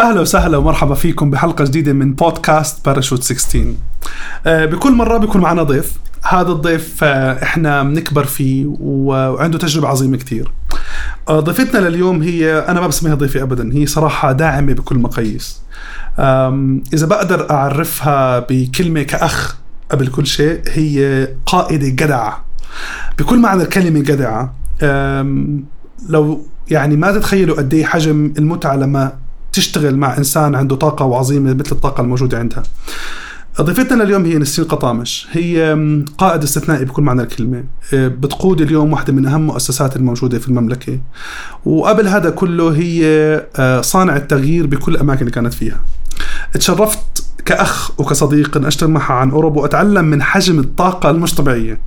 أهلا وسهلا ومرحبا فيكم بحلقة جديدة من بودكاست باراشوت 16 آه، بكل مرة بيكون معنا ضيف. هذا الضيف آه، إحنا بنكبر فيه وعنده تجربة عظيمة كثير آه، ضيفتنا لليوم هي أنا ما بسميها ضيفة ابدا هي صراحة داعمة بكل مقاييس. إذا بقدر أعرفها بكلمة كأخ قبل كل شيء هي قائدة جدعة. بكل معنى الكلمة جدعة لو يعني ما تتخيلوا قد إيه حجم المتعة لما تشتغل مع إنسان عنده طاقة وعظيمة مثل الطاقة الموجودة عندها. ضيفتنا اليوم هي نسرين قطامش. هي قائد استثنائي بكل معنى الكلمة. أه، بتقود اليوم واحدة من أهم مؤسسات الموجودة في المملكة. وقبل هذا كله هي أه، صانع التغيير بكل الأماكن اللي كانت فيها. تشرفت كأخ وكصديق أن أشتغل معها عن أوروبا وأتعلم من حجم الطاقة المش طبيعية.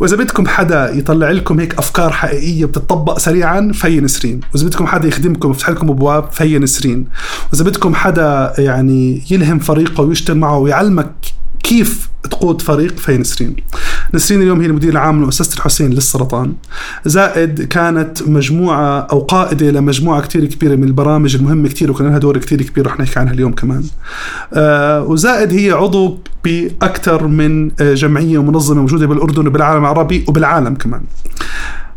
وإذا بدكم حدا يطلع لكم هيك أفكار حقيقية بتطبق سريعا فهي نسرين؟ وإذا بدكم حدا يخدمكم يفتح لكم أبواب فهي نسرين؟ وإذا بدكم حدا يعني يلهم فريقه ويشتغل معه ويعلمك كيف تقود فريق في نسرين؟ نسرين اليوم هي المدير العام لمؤسسة الحسين للسرطان. زائد كانت مجموعة أو قائدة لمجموعة كتير كبيرة من البرامج المهمة كتير وكان لها دور كتير كبير رح نحكي عنها اليوم كمان. آه وزائد هي عضو بأكثر من آه، جمعية ومنظمة موجودة بالأردن وبالعالم العربي وبالعالم كمان.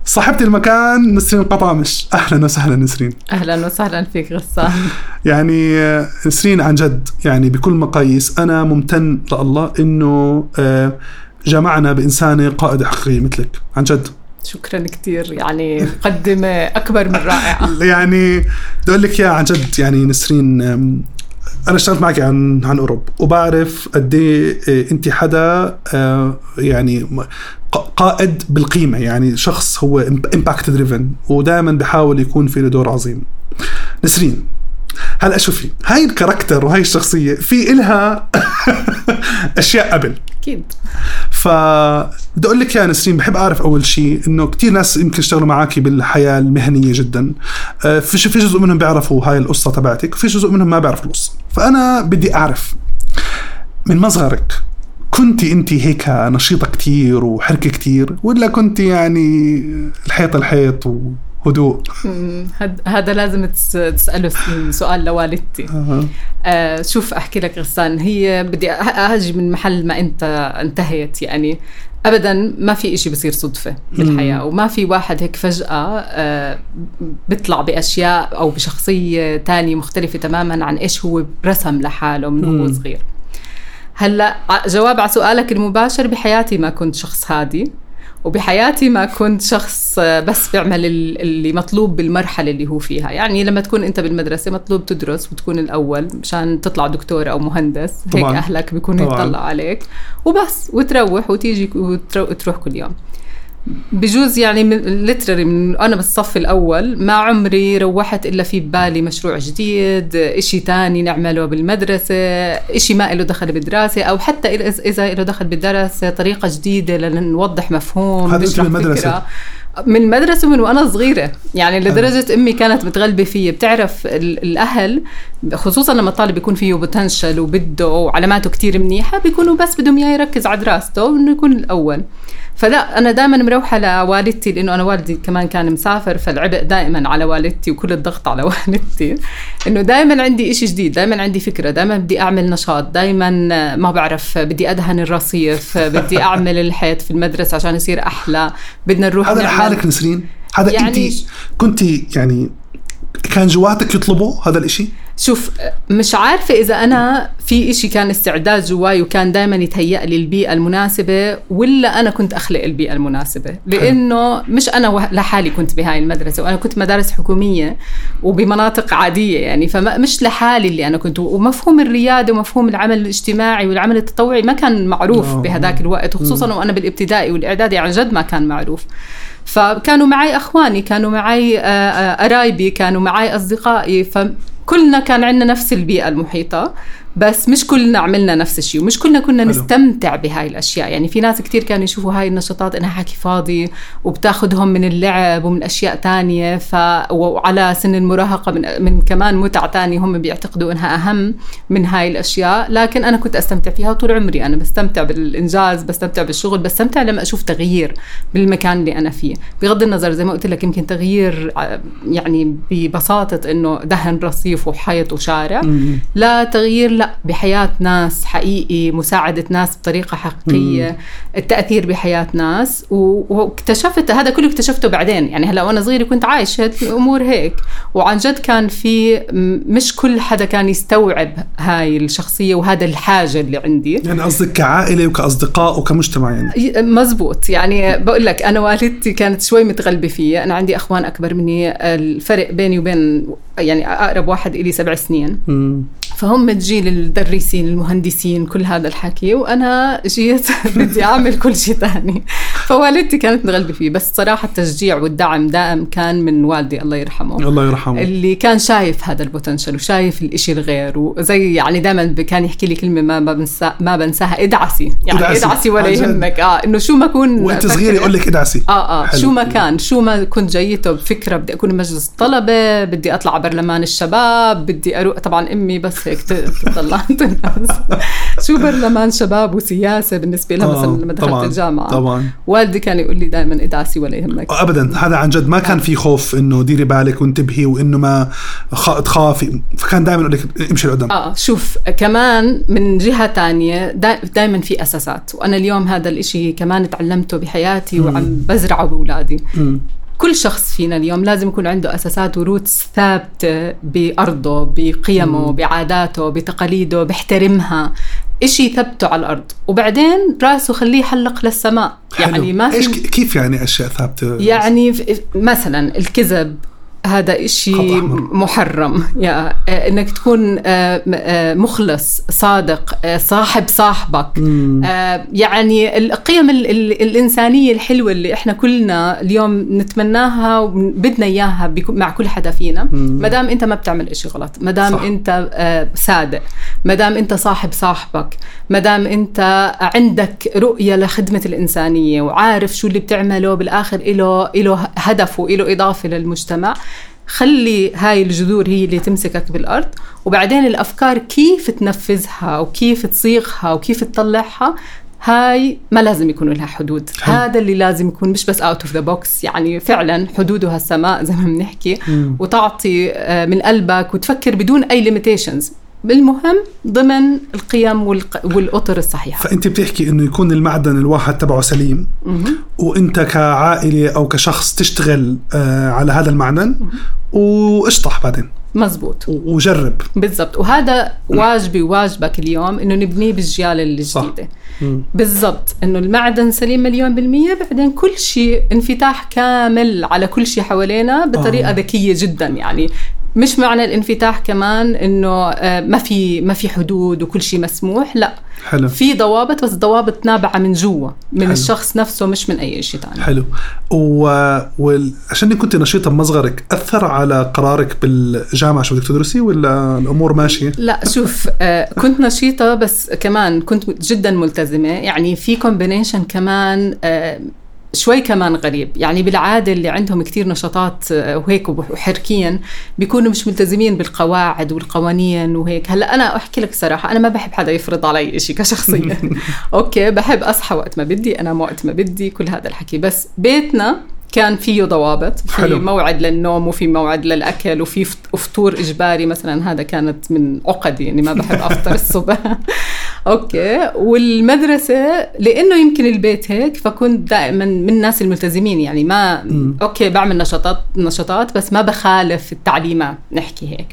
صاحبتي المكان نسرين القطامش أهلا وسهلا نسرين. أهلا وسهلا فيك غسان يعني نسرين عن جد يعني بكل مقاييس أنا ممتن لله إنه آه، جمعنا بانسانه قائده حقيقيه مثلك. عن جد. شكرا كثير يعني مقدمة أكبر من رائعة. يعني بدي أقول لك يا عن جد. يعني نسرين أنا اشتغلت معك عن عن قرب وبعرف قد إيه آه، أنت حدا آه، يعني قائد بالقيمة. يعني شخص هو impact driven ودائما بحاول يكون في له دور عظيم. نسرين هلا شوفي. هاي ال character وهاي الشخصية في إلها أشياء قبل. أكيد. ف بدي أقول لك يا نسرين بحب أعرف أول شيء إنه كثير ناس يمكن يشتغلوا معك بالحياة المهنية جدا. آه، في في جزء منهم بيعرفوا هاي القصة تبعتك وفي جزء منهم ما بيعرفوا القصة. فأنا بدي أعرف من مصغرك كنت أنت هيك نشيطة كتير وحركة كتير ولا كنت يعني الحيط الحيط وهدوء هذا لازم تسأله سؤال لوالدتي. آه شوف أحكي لك غسان هي بدي أجي من محل ما أنت انتهيت يعني. ابدا ما في إشي بصير صدفة بالحياة وما في واحد هيك فجأة آه بيطلع بأشياء أو بشخصية تانية مختلفة تماما عن إيش هو رسم لحاله من هو صغير. هلأ جواب على سؤالك المباشر بحياتي ما كنت شخص هادي. وبحياتي ما كنت شخص بس بيعمل اللي مطلوب بالمرحلة اللي هو فيها. يعني لما تكون أنت بالمدرسة مطلوب تدرس وتكون الأول مشان تطلع دكتور أو مهندس طبعا. هيك أهلك بيكونوا يطلعوا عليك. وبس وتروح وتيجي وتروح كل يوم. بجوز يعني ليترري من أنا بالصف الأول ما عمري روحت إلا في ببالي مشروع جديد إشي تاني نعمله بالمدرسة إشي ما له دخل بالدراسة أو حتى إذا له دخل بالدراسة طريقة جديدة لنوضح مفهوم هذا المدرسة. من المدرسة من وأنا صغيرة. يعني لدرجة أمي كانت متغلبة فيي. بتعرف الأهل خصوصا لما الطالب يكون فيه بوتنشل وبده وعلاماته كتير منيحة بيكونوا بس بدهم إياه يركز على دراسته وإنه يكون الأول. فلا أنا دائما مروحة لوالدتي لأنه أنا والدي كمان كان مسافر فالعبء دائما على والدتي وكل الضغط على والدتي. إنه دائما عندي إشي جديد دائما عندي فكرة دائما بدي أعمل نشاط دائما ما بعرف بدي أدهن الرصيف بدي أعمل الحيط في المدرسة عشان يصير أحلى. بدنا نروح هذا حالك نسرين؟ هذا يعني انت كنت يعني كان جواتك يطلبوا هذا الإشي؟ شوف مش عارفة إذا أنا في إشي كان استعداد جواي وكان دائما يتهيأ لي البيئة المناسبة ولا أنا كنت أخلق البيئة المناسبة. لأنه مش أنا لحالي كنت بهاي المدرسة وأنا كنت مدارس حكومية وبمناطق عادية يعني فمش لحالي اللي أنا كنت. ومفهوم الريادة ومفهوم العمل الاجتماعي والعمل التطوعي ما كان معروف بهذاك الوقت وخصوصا وأنا بالابتدائي والإعدادي عن جد ما كان معروف. فكانوا معي إخواني كانوا معي آه، آه، قرايبي كانوا معي أصدقائي فكلنا كان عندنا نفس البيئة المحيطة. بس مش كلنا عملنا نفس الشيء ومش كلنا كنا حلو. نستمتع بهاي الأشياء. يعني في ناس كتير كانوا يشوفوا هاي النشاطات إنها حكي فاضي وبتاخذهم من اللعب ومن أشياء تانية ف وعلى سن المراهقة من, من كمان متع تانية هم بيعتقدوا إنها أهم من هاي الأشياء. لكن أنا كنت أستمتع فيها طول عمري. أنا بستمتع بالإنجاز بستمتع بالشغل بستمتع لما أشوف تغيير بالمكان اللي أنا فيه. بغض النظر زي ما قلت لك يمكن تغيير ع- يعني ببساطة إنه دهن رصيف وحيط وشارع. لا تغيير لا بحياة ناس حقيقي مساعدة ناس بطريقة حقيقية التأثير بحياة ناس واكتشفت هذا كله اكتشفته بعدين. يعني هلا وأنا صغيرة كنت عايشة الأمور هيك. وعن جد كان في مش كل حدا كان يستوعب هاي الشخصية وهذا الحاجة اللي عندي. يعني قصدك كعائلة وكأصدقاء وكمجتمع يعني. مزبوط. يعني بقول لك أنا والدتي كانت شوي متغلبة فيي. أنا عندي أخوان أكبر مني. الفرق بيني وبين يعني أقرب واحد إلي سبع سنين. مم. فهم جيل المدرسين المهندسين كل هذا الحكي وأنا جيت بدي أعمل كل شيء تاني. فوالدتي كانت متغلبة فيه بس صراحة التشجيع والدعم دائم كان من والدي الله يرحمه. الله يرحمه. اللي كان شايف هذا ال potential وشايف الإشي الغير وزي يعني دائما كان يحكي لي كلمة ما بنسى ما بنساها ادعسي. يعني ادعسي. ادعسي ولا. يهمك. آه إنه شو ما اكون وأنت صغير يقول لك ادعسي. آه آه حلو. شو ما كان شو ما كنت جايته بفكرة بدي أكون بمجلس الطلبة بدي أطلع برلمان الشباب بدي أروح طبعا أمي بس هيك ت- تطلع عند الناس. شو برلمان شباب وسياسة بالنسبة لها آه، مثلا لما دخلت الجامعة؟ طبعا. والدي كان يقول لي دائما ادعسي ولا يهمك. ابدا. هذا عن جد ما كان في خوف إنه ديري بالك وانتبهي وإنه ما تخافي. فكان دائما يقول لك امشي لقدام. آه شوف كمان من جهة تانية دائما في أساسات. وأنا اليوم هذا الإشي كمان تعلمته بحياتي وعم بزرعه بأولادي. مم. كل شخص فينا اليوم لازم يكون عنده أساسات وروتس ثابتة بأرضه بقيمه بعاداته بتقاليده بيحترمها. إشي ثبته على الأرض. وبعدين راسه خليه يحلق للسماء. يعني حلو. ما إيش في ك- كيف يعني أشياء ثابتة؟ يعني مثلا الكذب. هذا إشي. محرم. يا آه، إنك تكون آه، آه، مخلص صادق صاحب صاحبك. مم. يعني القيم ال- ال- الإنسانية الحلوة اللي إحنا كلنا اليوم نتمناها وبدنا إياها بك- مع كل حدا فينا ما دام أنت ما بتعمل إشي غلط ما دام آه، صادق ما دام أنت صاحب صاحبك ما دام أنت عندك رؤية لخدمة الإنسانية وعارف شو اللي بتعمله بالآخر إله إله هدف وإله إضافة للمجتمع خلي هاي الجذور هي اللي تمسكك بالأرض وبعدين الأفكار كيف تنفذها وكيف تصيغها وكيف تطلعها هاي ما لازم يكون لها حدود حلو. هذا اللي لازم يكون مش بس out of the box يعني فعلا حدودها السماء زي ما بنحكي. وتعطي آه، من قلبك وتفكر بدون أي ليميتيشنز بالمهم ضمن القيم والق- والأطر الصحيحة. فأنت بتحكي إنه يكون المعدن الواحد تبعه سليم. وأنت كعائلة أو كشخص تشتغل آه على هذا المعدن واشطح بعدين. مزبوط. وجرب. بالضبط. وهذا واجبي وواجبك اليوم إنه نبنيه بالجيال. الجديدة. بالضبط. إنه المعدن سليم مليون بالمية بعدين كل شيء انفتاح كامل على كل شيء حوالينا بطريقة آه. ذكية جدا يعني. مش معنى الانفتاح كمان إنه آه، ما في ما في حدود وكل شيء مسموح لا. حلو. في ضوابط بس ضوابط نابعة من جوا من حلو. الشخص نفسه مش من أي شيء ثاني حلو. و... وعشان كنت نشيطة بمصغرك أثر على قرارك بالجامعة شو بدك تدرسي ولا الأمور ماشية؟ لا شوف آه، كنت نشيطة بس كمان كنت جدا ملتزمة. يعني في كومبينيشن كمان آه، شوي كمان غريب. يعني بالعادة اللي عندهم كتير نشاطات آه، وهيك وحركيا بيكونوا مش ملتزمين بالقواعد والقوانين وهيك. هلأ أنا أحكي لك صراحة أنا ما بحب حدا يفرض علي إشي كشخصية okay بحب أصحى وقت ما بدي أنام وقت ما بدي كل هذا الحكي. بس بيتنا كان فيه ضوابط في حلو. موعد للنوم وفي موعد للأكل وفي فط- فطور إجباري مثلا. هذا كانت من عقدي إني ما بحب أفطر الصبح. أوكي. والمدرسة لأنه يمكن البيت هيك فكنت دائما من الناس الملتزمين يعني ما. أوكي بعمل نشاطات نشاطات بس ما بخالف التعليمات نحكي هيك.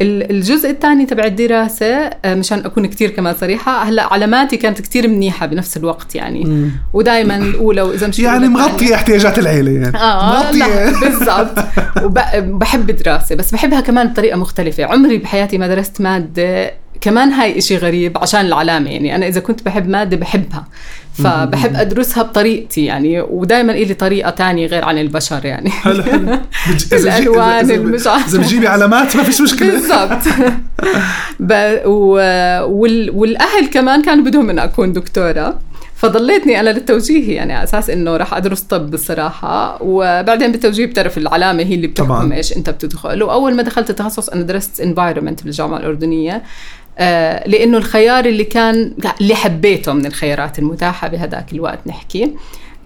ال- الجزء الثاني تبع الدراسة آه، مشان أكون كتير كمان صريحة هلأ علاماتي كانت كتير منيحة بنفس الوقت يعني. ودائما الأولى وإذا مش يعني مغطيه احتياجات العيلة يعني. لا مغطيه بالضبط. وبحب دراسه بس بحبها كمان بطريقة مختلفة. عمري بحياتي ما درست مادة كمان هاي إشي غريب عشان العلامة يعني أنا إذا كنت بحب مادة بحبها فبحب أدرسها بطريقتي يعني ودائما إلي طريقة تانية غير عن البشر يعني. حلو حلو. الألوان المش إذا بتجيبي علامات ما فيش مشكلة. بالضبط. ب- و- وال- والأهل كمان كانوا بدهم ان أكون دكتورة فضليتني أنا للتوجيه يعني على أساس إنه راح أدرس طب بصراحة. وبعدين بالتوجيه بتعرف العلامة هي اللي بتحكم طبعاً. إيش أنت بتدخل. وأول ما دخلت التخصص أنا درست انفايرمنت بالجامعة الأردنية. لأنه الخيار اللي كان اللي حبيته من الخيارات المتاحة بهذاك الوقت نحكي.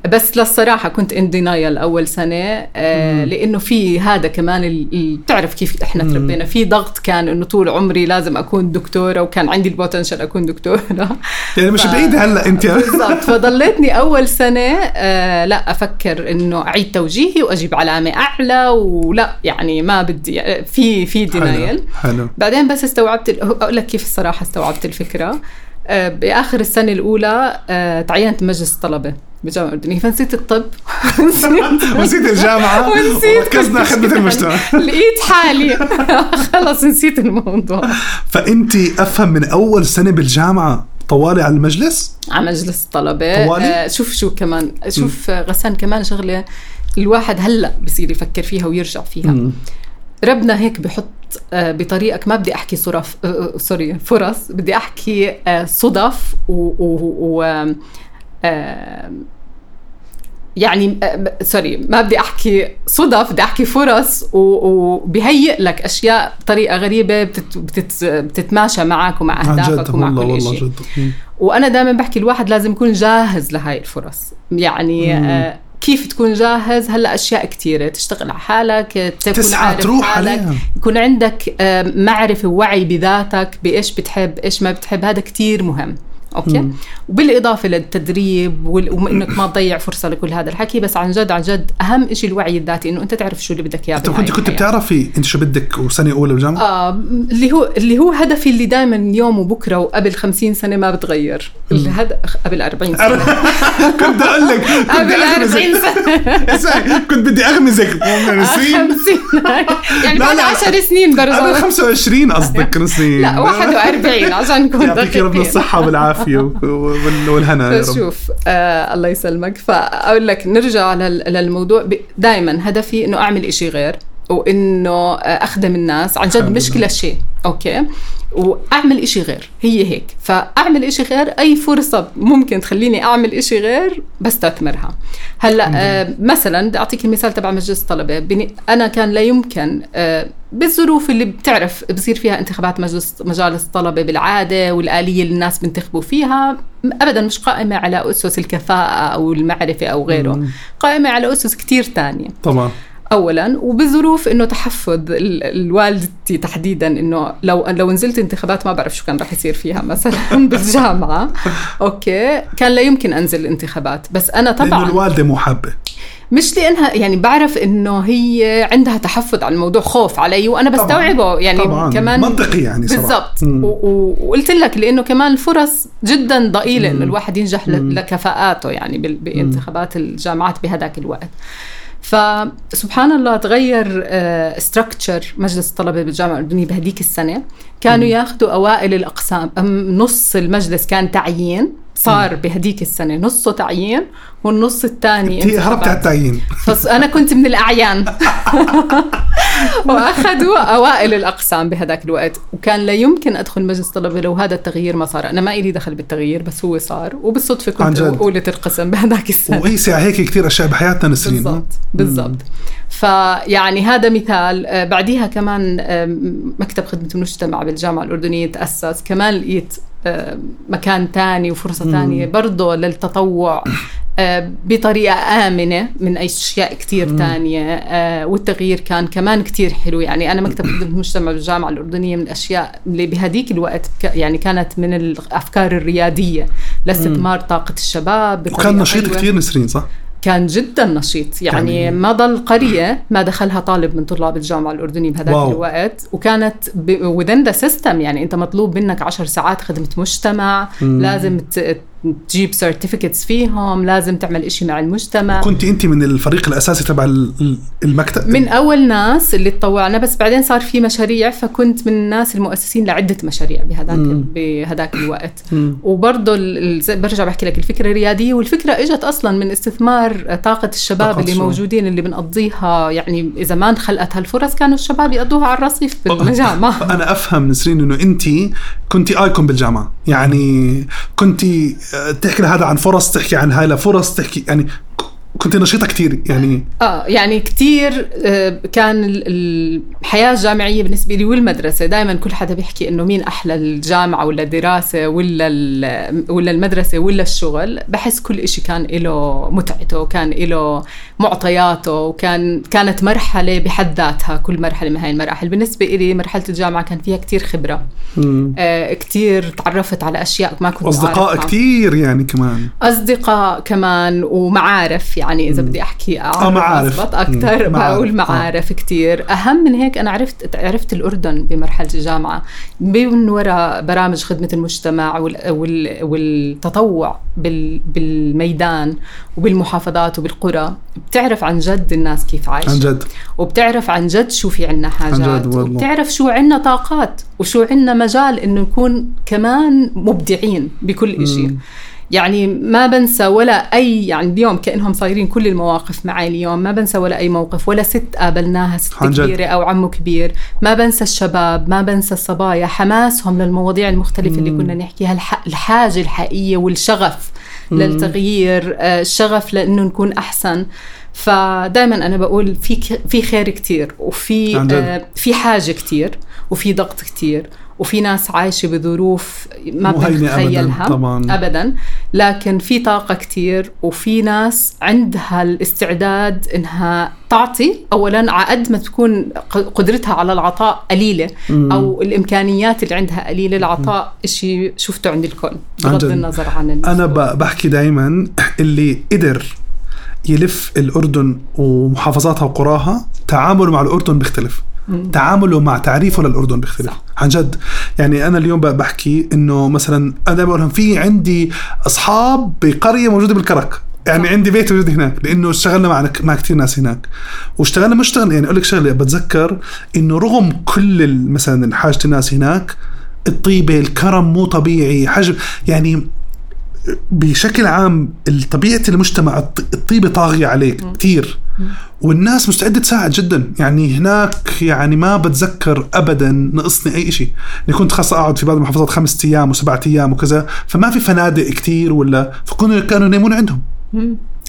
بس للصراحة كنت in denial أول سنة آه لأنه في هذا كمان ال- بتعرف كيف إحنا تربينا. في ضغط كان إنه طول عمري لازم أكون دكتورة وكان عندي ال potential أكون دكتورة. يعني مش ف- بعيد هلأ أنت. بالضبط. فضليتني أول سنة آه لا أفكر إنه أعيد توجيهي وأجيب علامة أعلى ولا يعني ما بدي آه، في في denial حلو حلو. بعدين بس استوعبت أقول لك كيف الصراحة استوعبت الفكرة. آه، بآخر السنة الأولى آه، تعينت مجلس طلبة. بالجامعة الاردنيه فنسيت الطب. نسيت ونسيت الجامعة. ونسيت وركزنا خدمة المجتمع. لقيت حالي. خلص نسيت الموضوع. فأنت أفهم من أول سنة بالجامعة طوالي على المجلس؟ على مجلس الطلبة. طوالي؟ آه، شوف شو كمان. شوف آه، غسان كمان شغلة الواحد هلأ بصير يفكر فيها ويرجع فيها. ربنا هيك بحط آه، بطريقك. ما بدي أحكي صرف sorry فرص. بدي أحكي صدف و, و, و يعني sorry ما بدي أحكي صدف بدي أحكي فرص و- وبهيئ لك أشياء بطريقة غريبة بتت بتت بتتماشى معك ومع أهدافك ومع والله كل والله شيء جد. وأنا دائما بحكي الواحد لازم يكون جاهز لهاي الفرص. يعني. آه كيف تكون جاهز؟ هلأ أشياء كثيره تشتغل على حالك تكون تسعى عارف تروح حالك. عليها. يكون عندك آه، معرفة ووعي بذاتك بإيش بتحب إيش ما بتحب. هذا كتير مهم. أوكي؟ مم. وبالإضافة للتدريب وانك ما تضيع فرصة لكل هذا. الحكي بس عن جد عن جد أهم شيء الوعي الذاتي إنه أنت تعرف شو اللي بدك إياه أنت كنت كنت. بتعرفي أنت شو بدك وسنة أولى بالجامعة؟ آه اللي هو اللي هو هدفي اللي دائما اليوم وبكرة وقبل 50 سنة ما بتغير. الهدف قبل 40 سنة. كنت أقول لك قبل بدي 40 اغمزك سنة. كنت بدي أغمزك. نسرين 50 يعني لا، بعد لا. 10 سنين قبل برضه 25 قصدك نسرين لا 41 عشان نكون يعطيك ربنا دقيقين الصحة والعافية وال- والهنا يا رب. فشوف آه الله يسلمك. فأقول لك نرجع لل- للموضوع. دائما هدفي إنه أعمل إشي غير. وإنه أخدم الناس. عن جد الحمد مش لله. كل شيء. أوكي؟ وأعمل إشي غير. هي هيك. فأعمل إشي غير أي فرصة ممكن تخليني أعمل إشي غير بستثمرها. هلأ آه مثلا بدي أعطيك المثال تبع مجلس الطلبة. بني أنا كان لا يمكن آه بالظروف اللي بتعرف بصير فيها انتخابات مجلس مجالس الطلبة بالعادة والآلية اللي الناس بينتخبوا فيها ابدا مش قائمة على أسس الكفاءة أو المعرفة أو غيره. مم. قائمة على أسس كتير تانية. طبعا اولا وبظروف إنه تحفظ ال- الوالدتي تحديدا إنه لو لو نزلت انتخابات ما بعرف شو كان رح يصير فيها مثلا بالجامعة. okay. كان لا يمكن أنزل الانتخابات بس أنا طبعا الوالدة مو حابة. مش لأنها يعني بعرف إنه هي عندها تحفظ على الموضوع خوف علي وأنا. بستوعبه. يعني طبعا. كمان منطقي يعني بالضبط. وقلت لك لأنه كمان الفرص جدا ضئيلة إنه. الواحد ينجح مم. لكفاءاته يعني بانتخابات الجامعات بهذاك الوقت. فسبحان الله تغير structure مجلس الطلبة بالجامعة الأردنية بهديك السنة. كانوا ياخذوا أوائل الأقسام نص المجلس كان تعيين صار بهديك السنة نصه تعيين والنص الثاني هي هربت على التعيين. فأنا كنت من الأعيان. وأخذوا أوائل الأقسام بهذاك الوقت وكان لا يمكن أدخل مجلس طلبة لو هذا التغيير ما صار. أنا ما إلي دخل بالتغيير بس هو صار وبالصدفة عن كنت جد. أولى القسم بهذاك السنة. وهي ساعة هيك كثير أشياء بحياتنا نسرين بالضبط بالضبط. فيعني هذا مثال. آه، بعديها كمان مكتب خدمة المجتمع بالجامعة الأردنية تأسس كمان لقيت مكان تاني وفرصة تانية برضه للتطوع. بطريقة آمنة من أشياء كتير تانية آه، والتغيير كان كمان كتير حلو يعني أنا مكتب خدمة المجتمع بالجامعة الأردنية من الأشياء اللي بهديك الوقت يعني كانت من الأفكار الريادية لاستثمار طاقة الشباب وكان نشيط حلوة. كثير نسرين صح؟ كان جدا نشيط يعني, يعني- ما ضل قرية ما دخلها طالب من طلاب الجامعة الأردنية بهذاك. الوقت وكانت within the system يعني أنت مطلوب منك عشر ساعات خدمة مجتمع مم. لازم ت- تجيب سيرتيفيكتس فيهم لازم تعمل إشي مع المجتمع. كنت انت من الفريق الأساسي تبع ال- ال- المكتب؟ من أول ناس اللي تطوعنا بس بعدين صار في مشاريع فكنت من الناس المؤسسين لعدة مشاريع بهذاك. بهذاك الوقت. وبرضه برجع بحكي لك الفكرة رياديه والفكرة إجت أصلا من استثمار طاقة الشباب اللي الشباب. موجودين اللي بنقضيها. يعني إذا ما انخلقت هالفرص كانوا الشباب يقضوها على الرصيف بالجامعة. أنا أفهم نسرين إنه انت كنت آيكون بالجامعة. يعني كنت تحكي لهذا عن فرص تحكي عن هاي لفرص تحكي يعني كنت نشيطة كثير يعني. آه يعني كثير كان ال- الحياة الجامعية بالنسبة لي والمدرسة دائما كل حدا بيحكي إنه مين أحلى الجامعة ولا الدراسة ولا ولا المدرسة ولا الشغل. بحس كل إشي كان له متعته كان له معطياته وكان كانت مرحلة بحد ذاتها كل مرحلة من هاي المراحل. بالنسبة لي مرحلة الجامعة كان فيها كثير خبرة. آه كثير تعرفت على أشياء ما كنت أصدقاء أعرفها. كثير يعني كمان. أصدقاء كمان ومعارف يعني إذا بدي أحكي آه، معارف. أضبط أكثر. بقول معارف كثير أهم من هيك أنا عرفت عرفت الأردن بمرحلة الجامعة. من وراء برامج خدمة المجتمع وال وال والتطوع بال بالميدان وبالمحافظات وبالقرى بتعرف عن جد الناس كيف عايشة. عن جد. وبتعرف عن جد شو في عنا حاجات جد والله. وبتعرف شو عنا طاقات وشو عنا مجال إنه نكون كمان مبدعين بكل إشي. يعني ما بنسى ولا أي يعني اليوم كأنهم صايرين كل المواقف معي اليوم ما بنسى ولا أي موقف ولا ست قابلناها ست عن جد. كبيرة أو عمو كبير ما بنسى الشباب ما بنسى الصبايا حماسهم للمواضيع المختلفة اللي كنا نحكيها الح- الحاجة الحقيقية والشغف للتغيير آه، الشغف لإنه نكون أحسن فدائما أنا بقول في ك- في خير كتير وفي. آه، في حاجة كتير وفي ضغط كتير وفي ناس عايشة بظروف ما بدنا أبداً،. ابدا. لكن في طاقة كتير وفي ناس عندها الاستعداد إنها تعطي. اولا على قد ما تكون قدرتها على العطاء قليلة أو الإمكانيات اللي عندها قليلة العطاء شيء شفته عند الكل بغض. النظر عن أنا بحكي دائما اللي قدر يلف الأردن ومحافظاتها وقراها تعامله مع الأردن بيختلف. تعامله مع تعريفه للأردن بيختلف. عن جد. يعني أنا اليوم بحكي إنه مثلا أنا دائما بقول لهم في عندي أصحاب بقرية موجودة بالكرك. يعني. عندي بيت موجود هناك. لأنه اشتغلنا مع مع كثير ناس هناك. واشتغلنا مش اشتغلنا يعني أقول لك شغلة بتذكر إنه رغم كل مثلا حاجة الناس هناك الطيبة الكرم مو طبيعي حجم. يعني بشكل عام طبيعة المجتمع الط- الطيبة طاغية عليك كثير. والناس مستعدة تساعد جدا. يعني هناك يعني ما بتذكر أبدا نقصني أي شيء يعني كنت خاصة أقعد في بعض المحافظات خمسة أيام وسبعة أيام وكذا فما في فنادق كتير ولا فكانوا كانوا ينامون عندهم.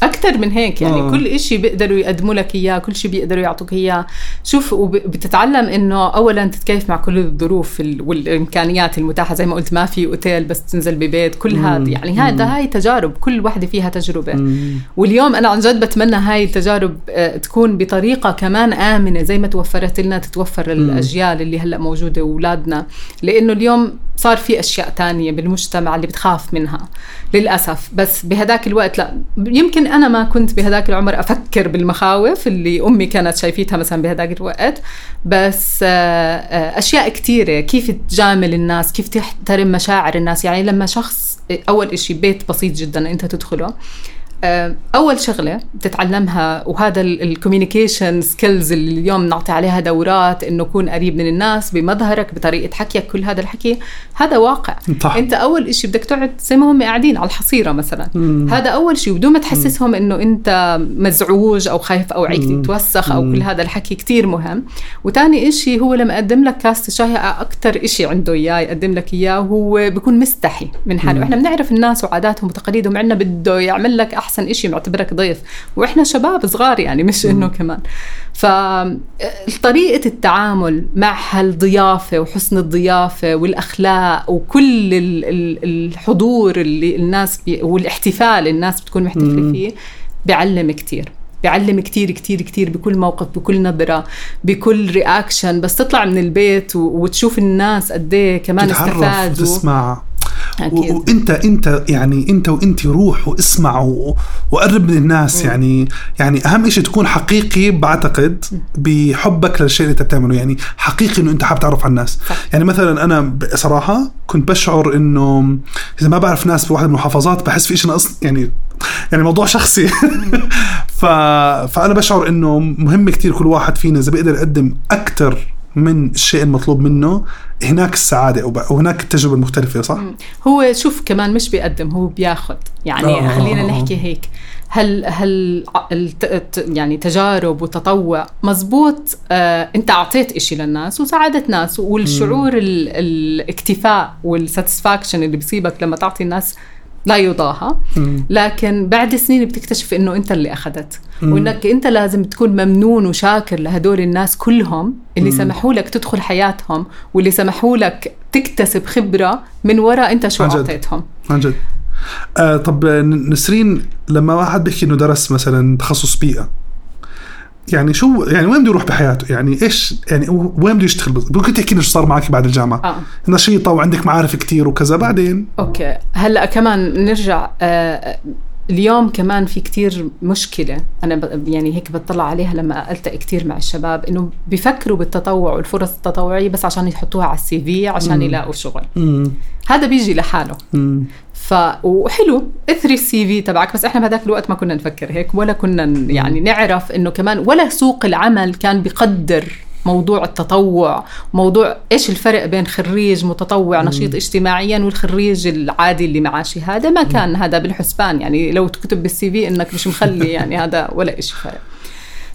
مم. أكثر من هيك يعني آه. كل إشي بيقدروا يقدموا لك إياه كل شيء بيقدروا يعطوك إياه. شوف وبتتعلم إنه أولا تتكيف مع كل الظروف ال- والإمكانيات المتاحة. زي ما قلت ما في أوتيل بس تنزل ببيت. كل هذا يعني هذا هاي تجارب. كل وحدة فيها تجربة. واليوم أنا عن جد بتمنى هاي التجارب آه، تكون بطريقة كمان آمنة زي ما توفرت لنا تتوفر للأجيال اللي هلأ موجودة وأولادنا. لأنه اليوم صار في أشياء تانية بالمجتمع اللي بتخاف منها للأسف. بس بهداك الوقت لأ يمكن أنا ما كنت بهداك العمر أفكر بالمخاوف اللي أمي كانت شايفيتها مثلا بهداك الوقت. بس آه، آه، أشياء كتيرة. كيف تجامل الناس؟ كيف تحترم مشاعر الناس؟ يعني لما شخص أول إشي بيت بسيط جدا أنت تدخله. أول شغلة بتتعلمها وهذا ال communication skills اللي اليوم نعطي عليها دورات إنه كون قريب من الناس بمظهرك بطريقة حكيك كل هذا الحكي هذا واقع. صح. أنت أول إشي بدك تقعد زي ما هم قاعدين على الحصيرة مثلا. هذا أول شيء بدون ما تحسسهم إنه أنت مزعوج أو خايف أو عيك تتوسخ أو كل هذا الحكي كتير مهم. وتاني إشي هو لما يقدم لك كاسة شاي أكثر إشي عنده اياه يقدم لك إياه هو بيكون مستحي من حاله. إحنا بنعرف الناس وعاداتهم وتقاليدهم عندنا بده يعمل لك أحسن إشي معتبرك ضيف. وإحنا شباب صغار يعني مش إنه كمان. فطريقة التعامل مع هالضيافة وحسن الضيافة والأخلاق وكل ال- ال- الحضور اللي الناس بي والاحتفال الناس بتكون محتفلة فيه بيعلم كتير. بيعلم كتير كتير كتير بكل موقف بكل نظرة بكل رياكشن بس تطلع من البيت وتشوف الناس قد إيه كمان تتعرف استفادوا. تسمع أكيد. وانت إنت يعني إنت وإنت روح واسمع وقرب من الناس. يعني يعني أهم شيء تكون حقيقي بعتقد بحبك للشيء اللي أنت بتعمله. يعني حقيقي إنه أنت حابب تعرف على الناس. صح. يعني مثلا أنا بصراحه كنت بشعر إنه إذا ما بعرف ناس بواحد من المحافظات بحس في شيء ناقص يعني يعني موضوع شخصي. ف... فأنا بشعر إنه مهم كتير كل واحد فينا إذا بيقدر يقدم أكثر من الشيء المطلوب منه هناك السعادة وب- وهناك التجربة المختلفة صح؟ هو شوف كمان مش بيقدم هو بياخد يعني آه. خلينا نحكي هيك هل هل يعني تجارب وتطوع مزبوط آه انت اعطيت إشي للناس وساعدت ناس والشعور ال- الاكتفاء والساتسفاكشن اللي بيصيبك لما تعطي الناس لا يضاهى. لكن بعد سنين بتكتشف إنه أنت اللي أخذت. وإنك أنت لازم تكون ممنون وشاكر لهدول الناس كلهم اللي سمحوا لك تدخل حياتهم واللي سمحوا لك تكتسب خبرة من وراء أنت شو. أعطيتهم. عن جد. آه طب نسرين لما واحد بيحكي إنه درس مثلا تخصص بيئة يعني شو يعني وين بده يروح بحياته؟ يعني إيش يعني وين بده يشتغل ممكن تحكي لنا شو صار معك بعد الجامعة؟ آه. نشيطة وعندك معارف كتير وكذا بعدين؟ okay. هلأ كمان نرجع آه اليوم كمان في كتير مشكلة. أنا يعني هيك بطلع عليها لما ألتقي كتير مع الشباب إنه بيفكروا بالتطوع والفرص التطوعية بس عشان يحطوها على ال CV عشان يلاقوا شغل. مم. هذا بيجي لحاله. مم. ف وحلو. اثري ال CV تبعك. بس إحنا بهذاك الوقت ما كنا نفكر هيك ولا كنا يعني نعرف إنه كمان ولا سوق العمل كان بيقدر موضوع التطوع موضوع إيش الفرق بين خريج متطوع نشيط اجتماعيا والخريج العادي اللي معاه شهاده ما كان هذا بالحسبان. يعني لو تكتب بال CV إنك مش مخلي يعني هذا ولا شيء فرق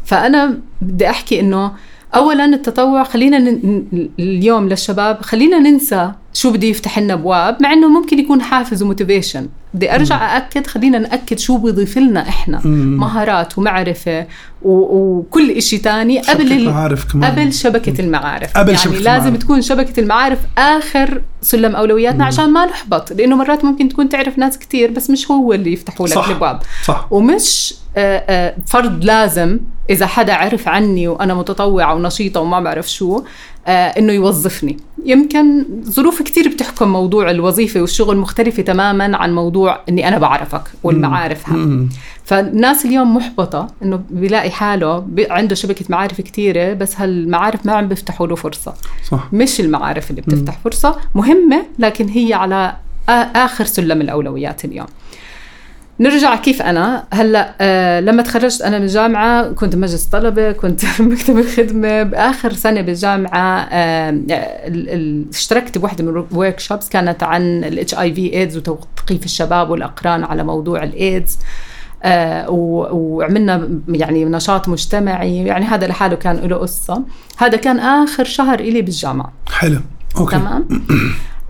فأنا بدي أحكي إنه اولا التطوع خلينا. ن- اليوم للشباب خلينا ننسى شو بده يفتح لنا أبواب مع إنه ممكن يكون حافز و motivation بدي أرجع أأكد خلينا نأكد شو بيضيف لنا إحنا. مم. مهارات ومعرفة و... وكل شيء تاني قبل شبكة ال... كمان. قبل شبكة المعارف. قبل يعني شبكة لازم المعارف. تكون شبكة المعارف آخر سلم أولوياتنا عشان ما نحبط لأنه مرات ممكن تكون تعرف ناس كتير بس مش هو اللي يفتحوا لك صح. الأبواب. صح. ومش آه، آه، فرض لازم إذا حدا عرف عني وأنا متطوعة ونشيطة وما بعرف شو إنه يوظفني. يمكن ظروف كتير بتحكم موضوع الوظيفة والشغل مختلفة تماما عن موضوع إني أنا بعرفك والمعارف هم مم. فالناس اليوم محبطة إنه بيلاقي حاله عنده شبكة معارف كتيرة بس هالمعارف ما عم بيفتحوا له فرصة. صح. مش المعارف اللي بتفتح فرصة مهمة لكن هي على آخر سلم الأولويات اليوم. نرجع كيف أنا. هلأ آه لما تخرجت أنا من الجامعة كنت مجلس طلبة كنت مكتب الخدمة. بآخر سنة بالجامعة آه ال- ال- اشتركت بوحدة من ال workshops كانت عن ال HIV AIDS وتثقيف الشباب والأقران على موضوع الإيدز آه وعملنا يعني نشاط مجتمعي. يعني هذا لحاله كان له قصة. هذا كان آخر شهر إلي بالجامعة. حلو. okay. تمام؟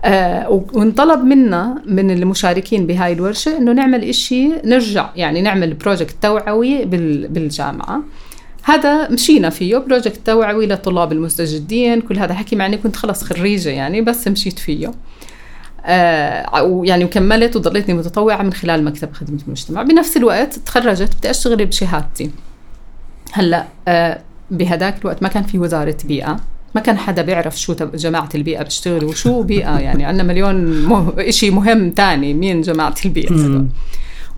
آه وانطلب منا من المشاركين بهاي الورشة إنه نعمل إشي نرجع يعني نعمل project توعوي بال- بالجامعة. هذا مشينا فيه project توعوي للطلاب المستجدين كل هذا حكي مع اني كنت خلص خريجة يعني بس مشيت فيه. آه ويعني وكملت وضليتني متطوعة من خلال مكتب خدمة المجتمع. بنفس الوقت تخرجت بدي أشتغل بشهادتي. هلأ آه بهداك الوقت ما كان في وزارة بيئة. ما كان حدا بيعرف شو جماعة البيئة بيشتغلوا وشو بيئة يعني عندنا مليون مه... إشي مهم تاني مين جماعة البيئة.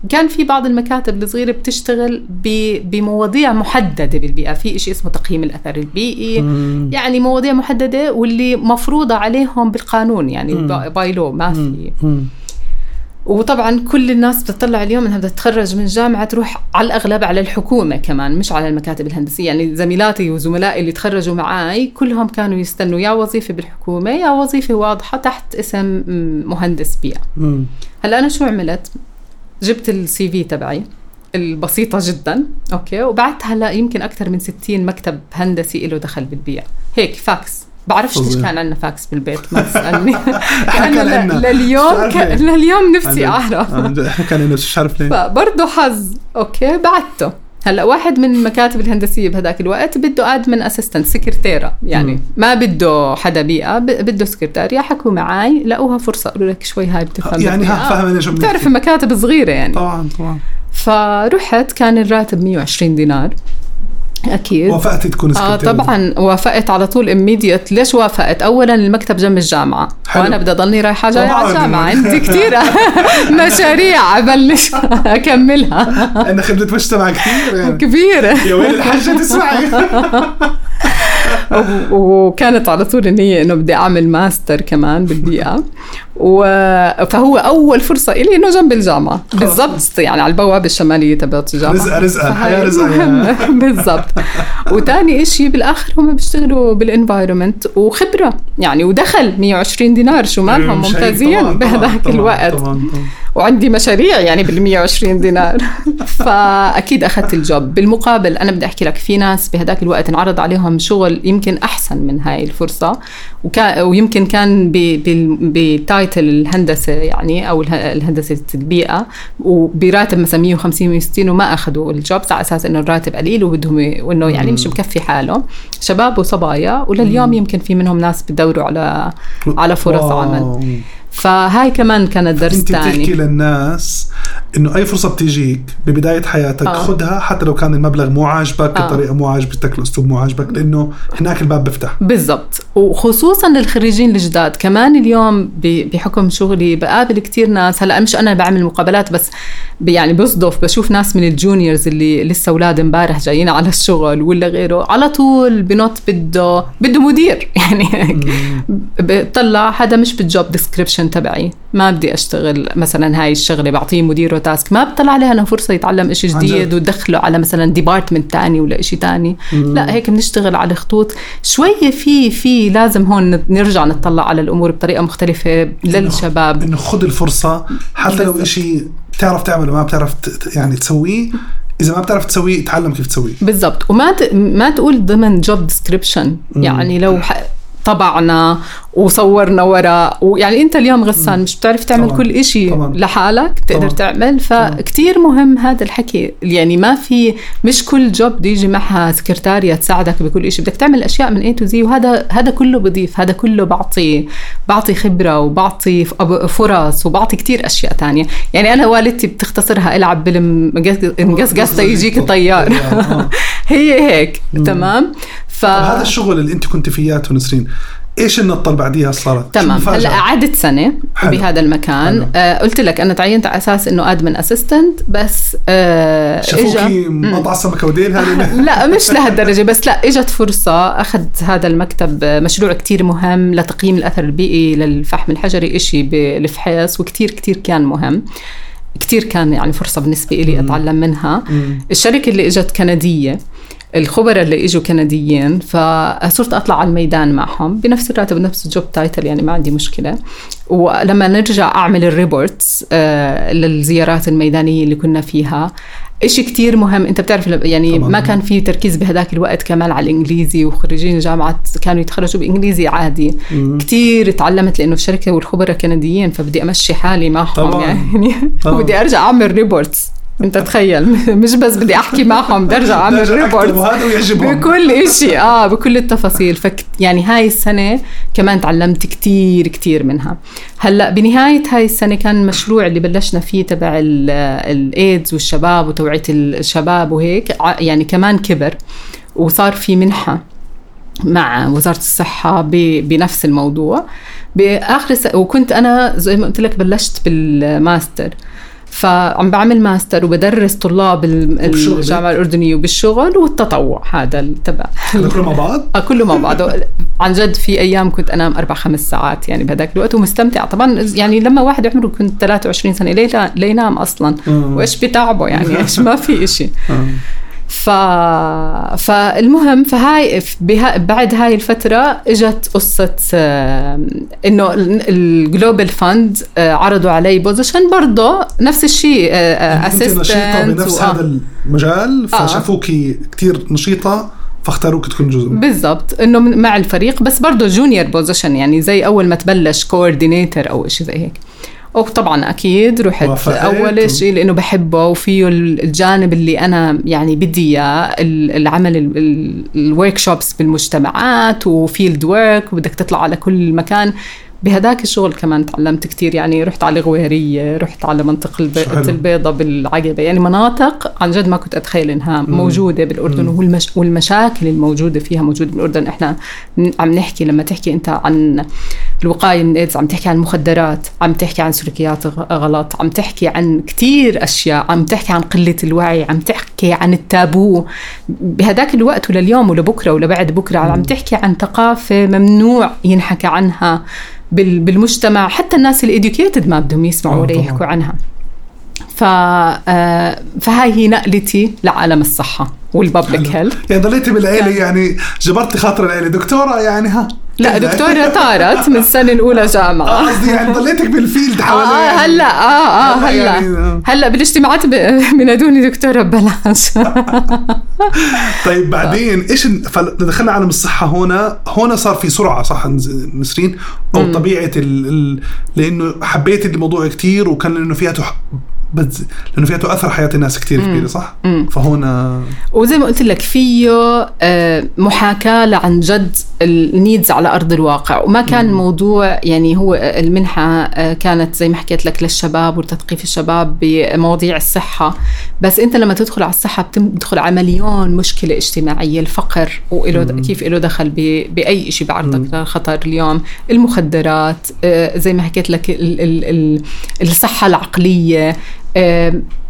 وكان في بعض المكاتب الصغيرة بتشتغل ب... بمواضيع محددة بالبيئة في إشي اسمه تقييم الأثر البيئي يعني مواضيع محددة واللي مفروضة عليهم بالقانون يعني بايلو ما في. مم. وطبعا كل الناس بتطلع اليوم إنها بدها تتخرج من جامعة تروح على الأغلب على الحكومة كمان مش على المكاتب الهندسية. يعني زميلاتي وزملائي اللي تخرجوا معي كلهم كانوا يستنوا يا وظيفة بالحكومة يا وظيفة واضحة تحت اسم مهندس بيئة. هلأ أنا شو عملت؟ جبت السي في تبعي البسيطة جدا okay وبعتها هلأ يمكن أكثر من 60 مكتب هندسي له دخل بالبيئة. هيك فاكس. بعرفش ليش. كان عندنا فاكس بالبيت ما تسألني. كان انا عنا. ل- لليوم ك... لليوم نفسي. أعرف. كان مش عارف ليه فبرضه حظ. okay بعته هلأ واحد من المكاتب الهندسية بهذاك الوقت بده admin assistant سكرتيره يعني. ما بده حدا بيئة بده سكرتارية حكوا معي لقوها فرصة. قالوا لك شوي هاي بتفهم يعني ها. فاهم أنا شو. بتعرف المكاتب صغيرة يعني. طبعا طبعا. فرحت كان الراتب 120 دينار. أكيد. وافقتي تكون آه سكرتيرة. طبعا وافقت على طول immediate. ليش وافقت؟ اولا المكتب جنب الجامعة. حلو. وأنا بدي أضلني رايحة جاية على. الجامعة. عندي كثير مشاريع أبلش أكملها. عندنا خدمة مجتمع كثير يعني كبيرة. يا ويلي الحاجة تسمعي. وكانت على طول النية إنه بدي أعمل ماستر كمان بالبيئة و... فهو أول فرصة إلي إنه جنب الجامعة. بالضبط يعني على البوابة الشمالية تبعت الجامعة. رزقة رزقة الحياة فهاي رزقة مهمة. بالضبط. وتاني إشي بالآخر هم بيشتغلوا بال environment وخبرة. يعني ودخل 120 دينار شو مالهم. ممتازين طبعاً، طبعاً، بهذاك طبعاً، الوقت. طبعاً، طبعاً. وعندي مشاريع يعني بال 120 دينار. فأكيد أخذت ال job. بالمقابل أنا بدي أحكي لك في ناس بهداك الوقت انعرض عليهم شغل يمكن أحسن من هاي الفرصة. وكا ويمكن كان بتايتل الهندسة يعني أو اله- الهندسة البيئه وبراتب مثلا 150 160 وما أخذوا الجوب. على أساس إنه الراتب قليل وبدهم وإنه يعني مش مكفي حاله شباب وصبايا. ولليوم يمكن في منهم ناس بدوروا على على فرص. عمل. فهاي كمان كانت درس انت بتحكي للناس إنه أي فرصة بتيجيك ببداية حياتك آه. خدها حتى لو كان المبلغ مو عاجبك آه. الطريقة مو عاجبتك الأسلوب مو عاجبك لأنه هناك الباب بيفتح. بالضبط. وخصوصا للخريجين الجداد. كمان اليوم بحكم شغلي بقابل كتير ناس. هلأ مش أنا بعمل مقابلات بس يعني بصدف بشوف ناس من ال juniors اللي لسه أولاد امبارح جايين على الشغل ولا غيره. على طول بنوت بده بده مدير. يعني هيك. بطلع هذا مش بال job description تبعي. ما بدي أشتغل مثلا هاي الشغلة بعطيه مديره task ما بطلع عليها انه فرصة يتعلم إشي عن جديد جد. وتدخله على مثلا department تاني ولا إشي تاني. لا هيك بنشتغل على خطوط شوية في في لازم هون نرجع نطلع على الأمور بطريقة مختلفة للشباب. إنه خد الفرصة حتى لو. إشي بتعرف تعمله ما بتعرف يعني تسويه. إذا ما بتعرف تسويه تعلم كيف تسويه. بالضبط. وما ت... ما تقول ضمن جوب ديسكريبشن يعني لو ح... طبعنا وصورنا وراء ويعني انت اليوم غسان مش بتعرف تعمل طبعاً. كل إشي طبعاً. لحالك بتقدر طبعاً. تعمل. فكتير مهم هذا الحكي. يعني ما في مش كل جوب بده يجي معها سكرتارية تساعدك بكل إشي. بدك تعمل أشياء من A to Z وهذا هذا كله بضيف. هذا كله بعطي بعطي خبرة وبعطي فرص وبعطي كتير أشياء تانية. يعني أنا والدتي بتختصرها ألعب بالمقصقص يجيك طيار آه. هي هيك. تمام؟ ف طب هذا الشغل اللي انت كنت فياته نسرين إيش النطه اللي بعديها صارت؟ تمام؟ هلا قعدت سنة حلو. بهذا المكان حلو. آه قلت لك أنا تعينت على أساس إنه ادمن اسيستنت بس آه شافوكي مقطع سمكه وديل هذه لا مش لهالدرجة بس لا إجت فرصة أخذت هذا المكتب مشروع كتير مهم لتقييم الأثر البيئي للفحم الحجري إشي بالفحيص وكتير كتير كان مهم كتير كان يعني فرصة بالنسبة لي أتعلم منها الشركة اللي إجت كندية الخبراء اللي إجوا كنديين فصرت أطلع على الميدان معهم. بنفس الراتب ونفس ال job title يعني ما عندي مشكلة. ولما نرجع أعمل ال reports آه، للزيارات الميدانية اللي كنا فيها. إشي كتير مهم. أنت بتعرف يعني طبعاً. ما كان في تركيز بهداك الوقت كمان على الإنجليزي وخريجين الجامعات كانوا يتخرجوا بإنجليزي عادي. كتير تعلمت لأنه الشركة والخبراء كنديين فبدي أمشي حالي معهم طبعاً. يعني. طبعاً. وبدي أرجع أعمل reports انت تخيل مش بس بدي احكي معهم بدي ارجع اعمل ويعجبهم بكل إشي آه بكل التفاصيل. فك يعني هاي السنة كمان تعلمت كتير كتير منها. هلأ بنهاية هاي السنة كان المشروع اللي بلشنا فيه تبع ال- الايدز والشباب وتوعية الشباب وهيك يعني كمان كبر. وصار في منحة مع وزارة الصحة ب- بنفس الموضوع. بآخر س... وكنت أنا زي ما قلت لك بلشت بالماستر. فعم بعمل ماستر وبدرس طلاب ال- وبشغلك؟ الجامعة الأردنية وبالشغل والتطوع. هذا التبع هذا كله مع بعض؟ آه، كله مع بعضه عن جد في أيام كنت أنام أربع خمس ساعات يعني بهذاك الوقت ومستمتعه طبعا يعني لما واحد عمره كنت 23 سنة ليه لا- ليه ينام أصلا. مم. وإيش بتعبه يعني؟ إيش ما في إشي. آه. ف... فالمهم فهاي بها... بعد هاي الفترة إجت قصة آه، إنه ال Global Fund عرضوا علي position برضه نفس الشيء يعني انت نشيطه assistant بنفس هذا المجال آه. فشافوكي كثير نشيطة فاختاروك تكون جزء. بالضبط إنه مع الفريق بس برضه junior position يعني زي أول ما تبلش coordinator أو شيء زي هيك وطبعا أكيد رحت أول شيء لأنه بحبه وفيه الجانب اللي أنا يعني بدي إياه ال- العمل ال workshops بالمجتمعات و field work وبدك تطلع على كل مكان. بهداك الشغل كمان تعلمت كتير يعني رحت على الغويرية رحت على منطقة. البيضة بالعقبة. يعني مناطق عن جد ما كنت أتخيل إنها موجودة بالأردن والمش... والمشاكل الموجودة فيها موجودة بالأردن. إحنا عم نحكي لما تحكي أنت عن الوقاية من الإيدز عم تحكي عن المخدرات عم تحكي عن سلوكيات غلط عم تحكي عن كتير أشياء عم تحكي عن قلة الوعي عم تحكي عن التابو. بهداك الوقت ولليوم ولبكرة ولبعد بكرة عم تحكي عن ثقافة ممنوع ينحكى عنها بال- بالمجتمع. حتى الناس ال educated ما بدهم يسمعوا آه، ولا. يحكوا عنها. ف آه، فهاي هي نقلتي لعالم الصحة وال public health. يعني ضليتي بالعيلة يعني جبرت خاطر العيلة. دكتورة يعني ها؟ لا دكتورة طارت من السنة الأولى جامعة. آه، قصدي يعني ضليتك بالفيلد آه حوالي هلا آه آه هلا هلا. يعني، آه. هلا بالاجتماعات ب- بنادوني دكتورة ببلاش. طيب بعدين إيش فدخلنا عالم الصحة هنا. هنا صار في سرعة صح نسرين؟ أو طبيعة ال... ال... لأنه حبيت الموضوع كتير وكان لأنه فيها تح... بز... لأنه فيها تؤثر حياة الناس كتير كبيرة صح؟ فهنا وزي ما قلت لك فيه آه، محاكاة لعن جد النيدز على أرض الواقع. وما كان الموضوع يعني هو آه، كانت زي ما حكيت لك للشباب وتثقيف الشباب بمواضيع الصحة. بس أنت لما تدخل على الصحة بتم- بتدخل على مليون مشكلة اجتماعية. الفقر وإله كيف له دخل ب- بأي شيء بعرضك للخطر اليوم. المخدرات آه، زي ما حكيت لك ال- ال- ال- الصحة العقلية آم،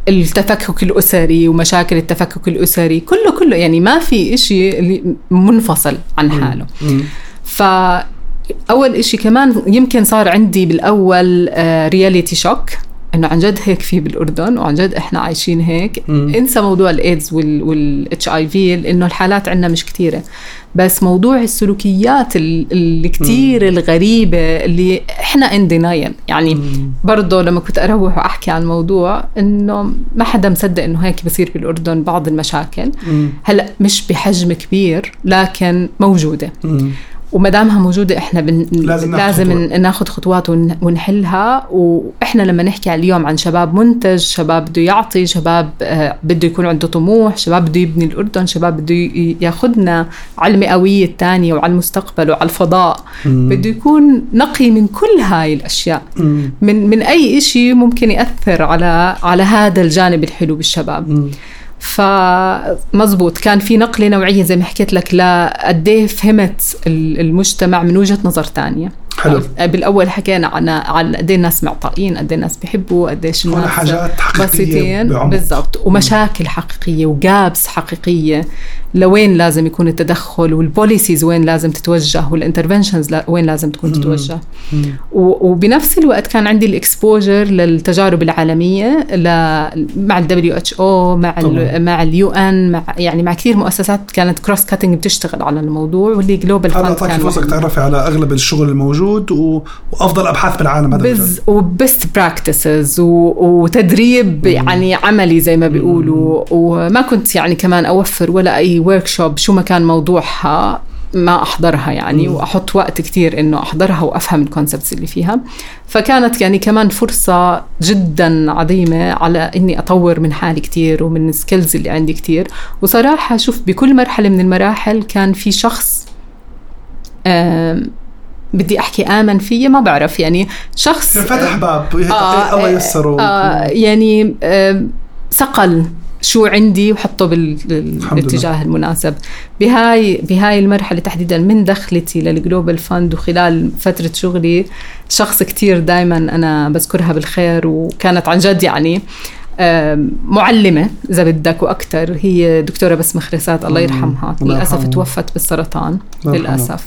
التفكك الأسري ومشاكل التفكك الأسري كله كله يعني ما في إشي منفصل عن حاله. فأول إشي كمان يمكن صار عندي بالأول reality shock إنه عن جد هيك في بالأردن وعن جد إحنا عايشين هيك. مم. إنسى موضوع الإيدز وال HIV لأنه الحالات عندنا مش كثيره بس موضوع السلوكيات ال- اللي كثير الغريبة اللي إحنا in denial يعني برضه لما كنت أروح وأحكي عن الموضوع إنه ما حدا مصدق إنه هيك بصير بالأردن بعض المشاكل. هلأ مش بحجم كبير لكن موجودة. مم. وما دامها موجودة إحنا بن... لازم لازم ناخذ خطوات ون... ونحلها. وإحنا لما نحكي اليوم عن شباب منتج شباب بده يعطي شباب آه، بده يكون عنده طموح شباب بده يبني الأردن شباب بده ياخذنا على المئوية الثانية وعلى المستقبل وعلى الفضاء. بده يكون نقي من كل هاي الأشياء. مم. من من أي شيء ممكن يأثر على على هذا الجانب الحلو بالشباب. مم. فمزبوط. كان في نقلة نوعية زي ما حكيت لك لقد إيه فهمت ال- المجتمع من وجهة نظر تانية. حلو. بالأول حكينا عن عن قد إيه الناس معطائين قد إيه الناس بيحبوا قد إيش الناس حاجات بسيطين. بعمق. بالضبط. ومشاكل حقيقية و gaps حقيقية. لوين لازم يكون التدخل وال policies وين لازم تتوجه وال interventions وين لازم تكون تتوجه وبنفس الوقت كان عندي ال exposure للتجارب العالمية. مع ال WHO مع. ال مع ال UN مع يعني مع كثير مؤسسات كانت cross-cutting بتشتغل على الموضوع وال Global Fund أعطاك فرصة. تعرفي على أغلب الشغل الموجود و... وأفضل أبحاث بالعالم هذا. بز و best practices وتدريب يعني عملي زي ما بيقولوا وما كنت يعني كمان over ولا أي workshop شو ما كان موضوعها ما أحضرها يعني وأحط وقت كتير إنه أحضرها وأفهم ال concepts اللي فيها. فكانت يعني كمان فرصة جدا عظيمة على إني أطور من حالي كتير ومن ال skills اللي عندي كتير. وصراحة شوف بكل مرحلة من المراحل كان في شخص بدي أحكي آمن فيي ما بعرف يعني شخص فتح باب آه، الله آه، يسره آه يعني آه صقل شو عندي وحطه بالاتجاه المناسب بهاي بهاي المرحلة تحديدا من دخلتي لل Global Fund وخلال فترة شغلي شخص كتير دائما أنا بذكرها بالخير وكانت عن جد يعني معلمة إذا بدك وأكثر هي دكتورة بسمة خريسات الله. يرحمها الله للأسف. توفت بالسرطان. للأسف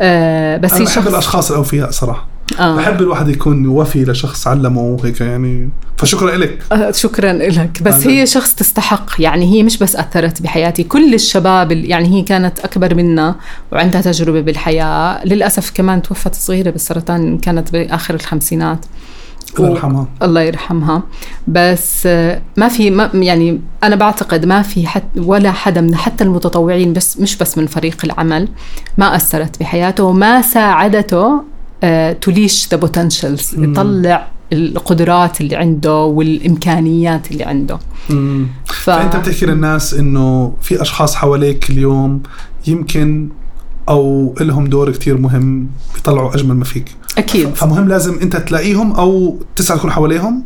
آه بس أنا هي شخص الأشخاص الأوفياء صراحة آه. بحب الواحد يكون وفي لشخص علمه وهيك يعني. فشكرا لك آه، شكرا لك بس. هي شخص تستحق. يعني هي مش بس أثرت بحياتي. كل الشباب ال- يعني هي كانت أكبر منا وعندها تجربة بالحياة. للأسف كمان توفت صغيرة بالسرطان كانت بآخر الخمسينات. الله يرحمها. الله يرحمها. بس آه، ما في ما يعني أنا بعتقد ما في حد ولا حدا من حتى المتطوعين بس مش بس من فريق العمل ما أثرت بحياته وما ساعدته توليش ذا بوتنشلز يطلع القدرات اللي عنده والإمكانيات اللي عنده. مم. ف... فأنت بتحكي للناس إنه في أشخاص حواليك اليوم يمكن أو لهم دور كتير مهم بيطلعوا أجمل ما فيك. أكيد. فمهم لازم أنت تلاقيهم أو تسعى تكون حواليهم؟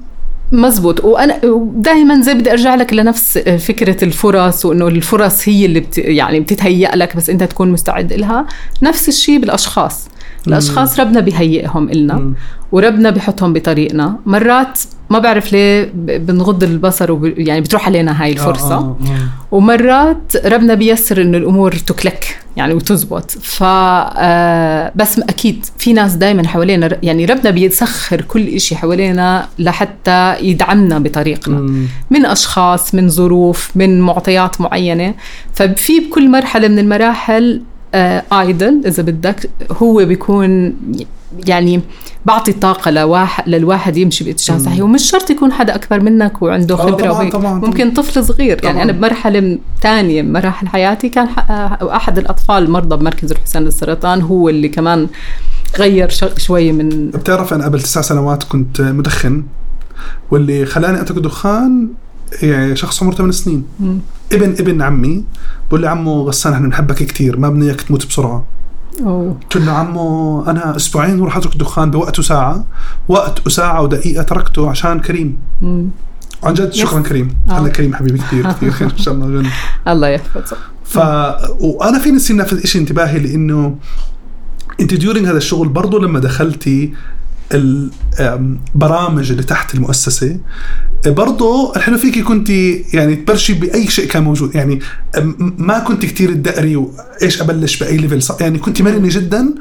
مزبوط. وأنا دائما زي بدي أرجع لك لنفس فكرة الفرص وإنه الفرص هي اللي بت يعني بتتهيأ لك بس أنت تكون مستعد لها. نفس الشيء بالأشخاص. الاشخاص ربنا بيهيئهم إلنا. وربنا بيحطهم بطريقنا مرات ما بعرف ليه بنغض البصر وب... يعني بتروح علينا هاي الفرصة آه آه آه. ومرات ربنا بيسر إنه الأمور تكلك يعني وتزبط ف آه، بس أكيد في ناس دائما حوالينا يعني ربنا بيسخر كل شيء حوالينا لحتى يدعمنا بطريقنا مم. من أشخاص من ظروف من معطيات معينة ففي بكل مرحلة من المراحل آيدل إذا بدك هو بيكون يعني بعطي طاقة لواحد للواحد يمشي باتجاه. صحيح ومش شرط يكون حدا أكبر منك وعنده آه، خبرة طبعاً،. طبعاً، ممكن طفل صغير يعني طبعاً. أنا بمرحلة ثانية من مراحل حياتي كان آه، أحد الأطفال المرضى بمركز الحسين للسرطان هو اللي كمان غير شوي من بتعرف أنا قبل تسع سنوات كنت مدخن واللي خلاني أترك الدخان يعني شخص عمره 8 سنين مم. ابن ابن عمي بقول لي عمو غسان إحنا بنحبك كثير ما بدنا اياك تموت بسرعة أوه. قلت له عمو أنا أسبوعين وراح أترك الدخان بوقت وساعة وقت وساعة ودقيقة تركته عشان كريم مم. عن جد شكرا كريم آه. أنا كريم حبيبي كثير كثير خير إن شاء الله. الله يحفظه ف وأنا فيني يصير نفس الشيء انتباهي لأنه أنت ديورينج هذا الشغل برضه لما دخلتي البرامج اللي تحت المؤسسة. برضه الحلو فيكي كنت يعني تبلشي بأي شيء كان موجود. يعني ما كنت كتير تدقري وإيش أبلش بأي level يعني كنت مرنة جدا.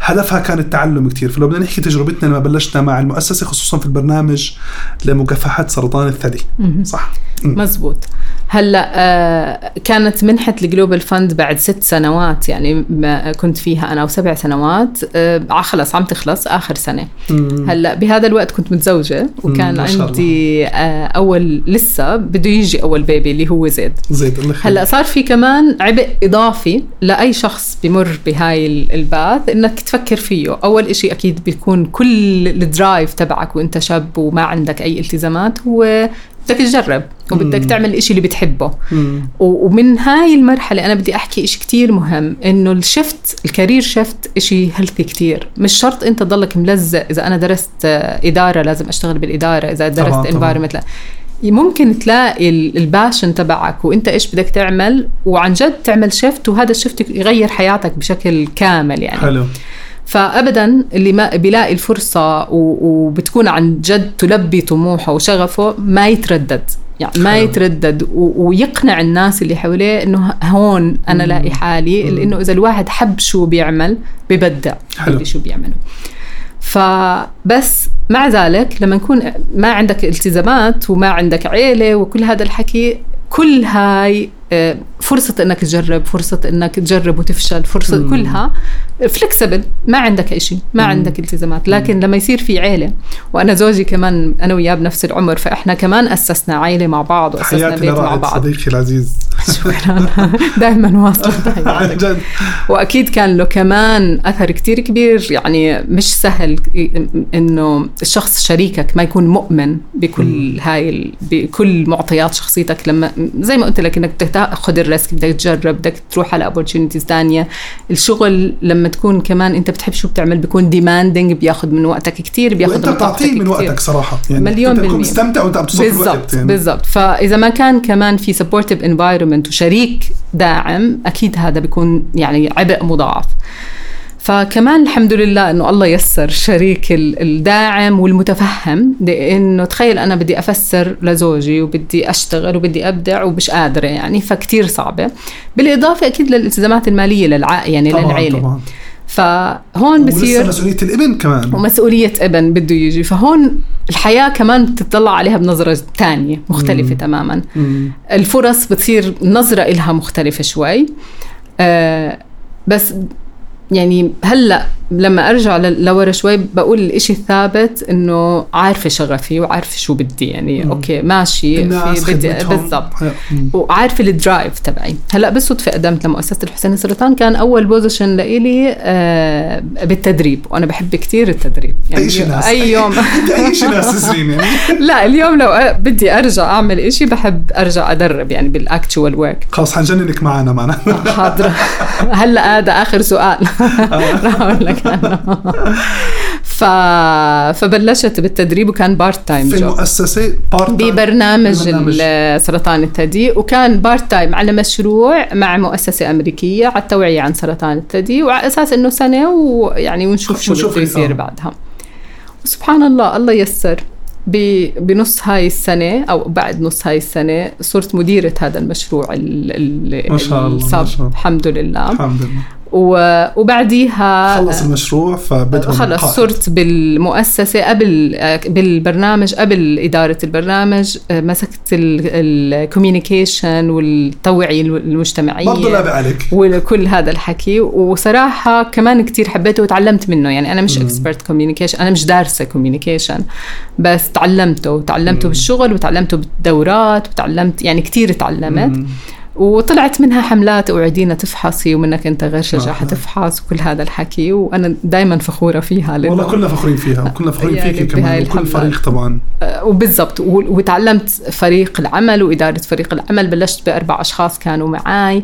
هدفها كان التعلم كتير. فلو بدنا نحكي تجربتنا لما بلشنا مع المؤسسة خصوصا في البرنامج لمكافحه سرطان الثدي. صح. مزبوط. هلا آه كانت منحه ال Global Fund بعد ست سنوات يعني ما كنت فيها أنا وسبع سنوات. آه خلص عم تخلص آخر سنة. مم. هلا بهذا الوقت كنت متزوجة وكان الله. عندي آه أول لسه بده يجي أول baby اللي هو زيد. زيد الله هلا صار في كمان عبء إضافي لأي شخص بمر بهاي ال- ال path إنك تفكر فيه. أول إشي أكيد بيكون كل ال drive تبعك وأنت شاب وما عندك أي التزامات هو بدك تجرب وبدك. تعمل الإشي اللي بتحبه. ومن هاي المرحلة أنا بدي أحكي إشي كتير مهم إنه ال shift ال career shift إشي healthy كتير. مش شرط أنت تضلك ملزق إذا أنا درست إدارة لازم أشتغل بالإدارة. إذا درست. environment لا. ممكن تلاقي ال- ال passion تبعك وأنت إيش بدك تعمل وعن جد تعمل shift وهذا ال shift يغير حياتك بشكل كامل يعني. حلو. فابدا اللي ما بيلاقي الفرصة وبتكون عن جد تلبي طموحه وشغفه ما يتردد يعني ما. يتردد ويقنع الناس اللي حواليه إنه هون أنا. لاقي حالي. لأنه إذا الواحد حب شو بيعمل ببدع حلو. شو بيعمله فبس مع ذلك لما نكون ما عندك التزامات وما عندك عيلة وكل هذا الحكي كل هاي آه، فرصة إنك تجرب فرصة إنك تجرب وتفشل فرصة مم. كلها flexible ما عندك إشي ما مم. عندك التزامات لكن لما يصير في عيلة وأنا زوجي كمان أنا وياه بنفس العمر فإحنا كمان أسسنا عيلة مع بعض حياتي بيت مع بعض صديقي العزيز شكرا. دائما واصل. عن تحياتك جد. وأكيد كان له كمان أثر كتير كبير. يعني مش سهل إنه الشخص شريكك ما يكون مؤمن بكل هاي بكل معطيات شخصيتك. لما زي ما قلت لك إنك بدك تاخذ ال risk بدك تجرب بدك تروح على opportunities ثانية الشغل لما تكون كمان أنت بتحب شو بتعمل بيكون demanding بياخذ من وقتك كتير بياخذ من طاقتك بتعطيه من. وقتك صراحة. يعني مليون بالمية. مستمتع وأنت عم بالضبط يعني. بالضبط. فإذا ما كان كمان في supportive environment وشريك داعم أكيد هذا بيكون يعني عبء مضاعف. فكمان الحمد لله إنه الله يسر الشريك ال- الداعم والمتفهم لأنه تخيل أنا بدي أفسر لزوجي وبدي أشتغل وبدي أبدع ومش قادرة يعني فكتير صعبة. بالإضافة أكيد للإلتزامات المالية للعائله يعني طبعا للعيلة. طبعا. فهون بصير مسؤولية الابن كمان ومسؤولية ابن بده يجي فهون الحياة كمان بتطلع عليها بنظرة تانية مختلفة مم. تماما مم. الفرص بتصير النظرة إلها مختلفة شوي آه بس يعني هلأ لما أرجع لورا شوي بقول الإشي الثابت إنه عارفة شغفي وعارفة شو بدي يعني مم. أوكي ماشي في بدي. بالضبط. وعارفة ال drive تبعي. هلأ بالصدفة قدمت لمؤسسة الحسين السرطان كان أول position لإلي آه بالتدريب وأنا بحب كثير التدريب. أي شيء ناس. أي يوم. أي شيء ناس يعني لا اليوم لو بدي أرجع أعمل إشي بحب أرجع أدرب يعني بال actual work خلاص حنجننك معنا معنا. حاضر. هلأ هذا آخر سؤال. رح أقول لك عنه ف... فبلشت بالتدريب وكان part time في job المؤسسة part ببرنامج ببرنامج. سرطان الثدي وكان part time على مشروع مع مؤسسة أمريكية على التوعية عن سرطان الثدي وعلى أساس إنه سنة ويعني ونشوف شو بده يصير آه. بعدها. وسبحان الله الله يسر. بنص هاي السنة أو بعد نص هاي السنة صرت مديرة هذا المشروع ال- ال- ما شاء الله، ما شاء الله. الحمد لله. الحمد لله. وبعديها خلص المشروع فبدهم خلص. صرت بالمؤسسة قبل بالبرنامج قبل إدارة البرنامج مسكت ال communication والتوعية المجتمعية برضه لابق عليك وكل هذا الحكي. وصراحة كمان كتير حبيته وتعلمت منه. يعني أنا مش expert communication أنا مش دارسة communication بس تعلمته. وتعلمته بالشغل وتعلمته بالدورات وتعلمت يعني كتير تعلمت. مم. وطلعت منها حملات اوعدينا تفحصي ومنك أنت غير شجاع آه. حتفحص وكل هذا الحكي. وأنا دائما فخورة فيها لأنه- والله كلنا فخورين فيها وكلنا فخورين يعني كمان وكل الحملات. فريق طبعا. آه، وبالضبط. وتعلمت فريق العمل وإدارة فريق العمل. بلشت بأربع أشخاص كانوا معي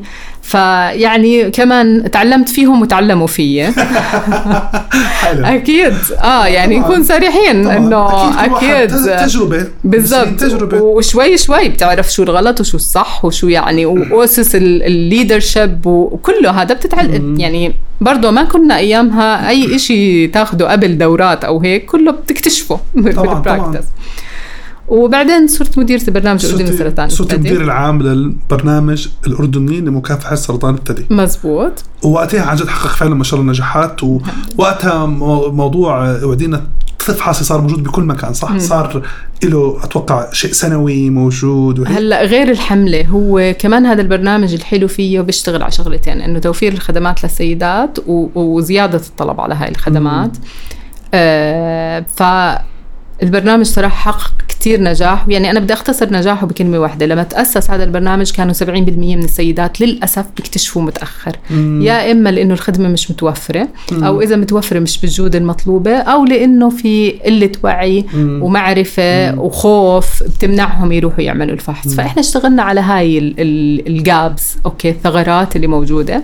فيعني كمان تعلمت فيهم وتعلموا فيي. حلو. أكيد. آه يعني طبعاً. نكون صريحين طبعاً. أكيد تج- تجربه بالضبط. تجربة. وشوي شوي بتعرف شو الغلط وشو الصح وشو يعني وأسس الليدرشيب وكله هذا بتتعلم يعني برضه ما كنا أيامها أي إشي تاخده قبل دورات أو هيك كله بتكتشفه. طبعاً، بالبراكتس وبعدين صرت مديرة البرنامج الأردني صرت لسرطان صرت. المدير العام للبرنامج الأردني لمكافحة سرطان الثدي مزبوط. ووقتها عن جد حقق فعلا ما شاء الله نجاحات ووقتها مو- موضوع ودينا تفحصي صار موجود بكل مكان صح؟ صار له أتوقع شيء سنوي موجود وهيك. هلأ غير الحملة هو كمان هذا البرنامج الحلو فيه بيشتغل على شغلتين إنه توفير الخدمات للسيدات و- وزيادة الطلب على هاي الخدمات. آه فالبرنامج صراحة حقق كتير نجاح يعني أنا بدي أختصر نجاحه بكلمة واحدة لما تأسس هذا البرنامج كانوا 70% من السيدات للأسف بيكتشفوا متأخر. يا إما لأنه الخدمة مش متوفرة أو إذا متوفرة مش بالجودة المطلوبة أو لأنه في قلة وعي ومعرفة وخوف بتمنعهم يروحوا يعملوا الفحص. فإحنا اشتغلنا على هاي ال gaps okay الثغرات اللي موجودة.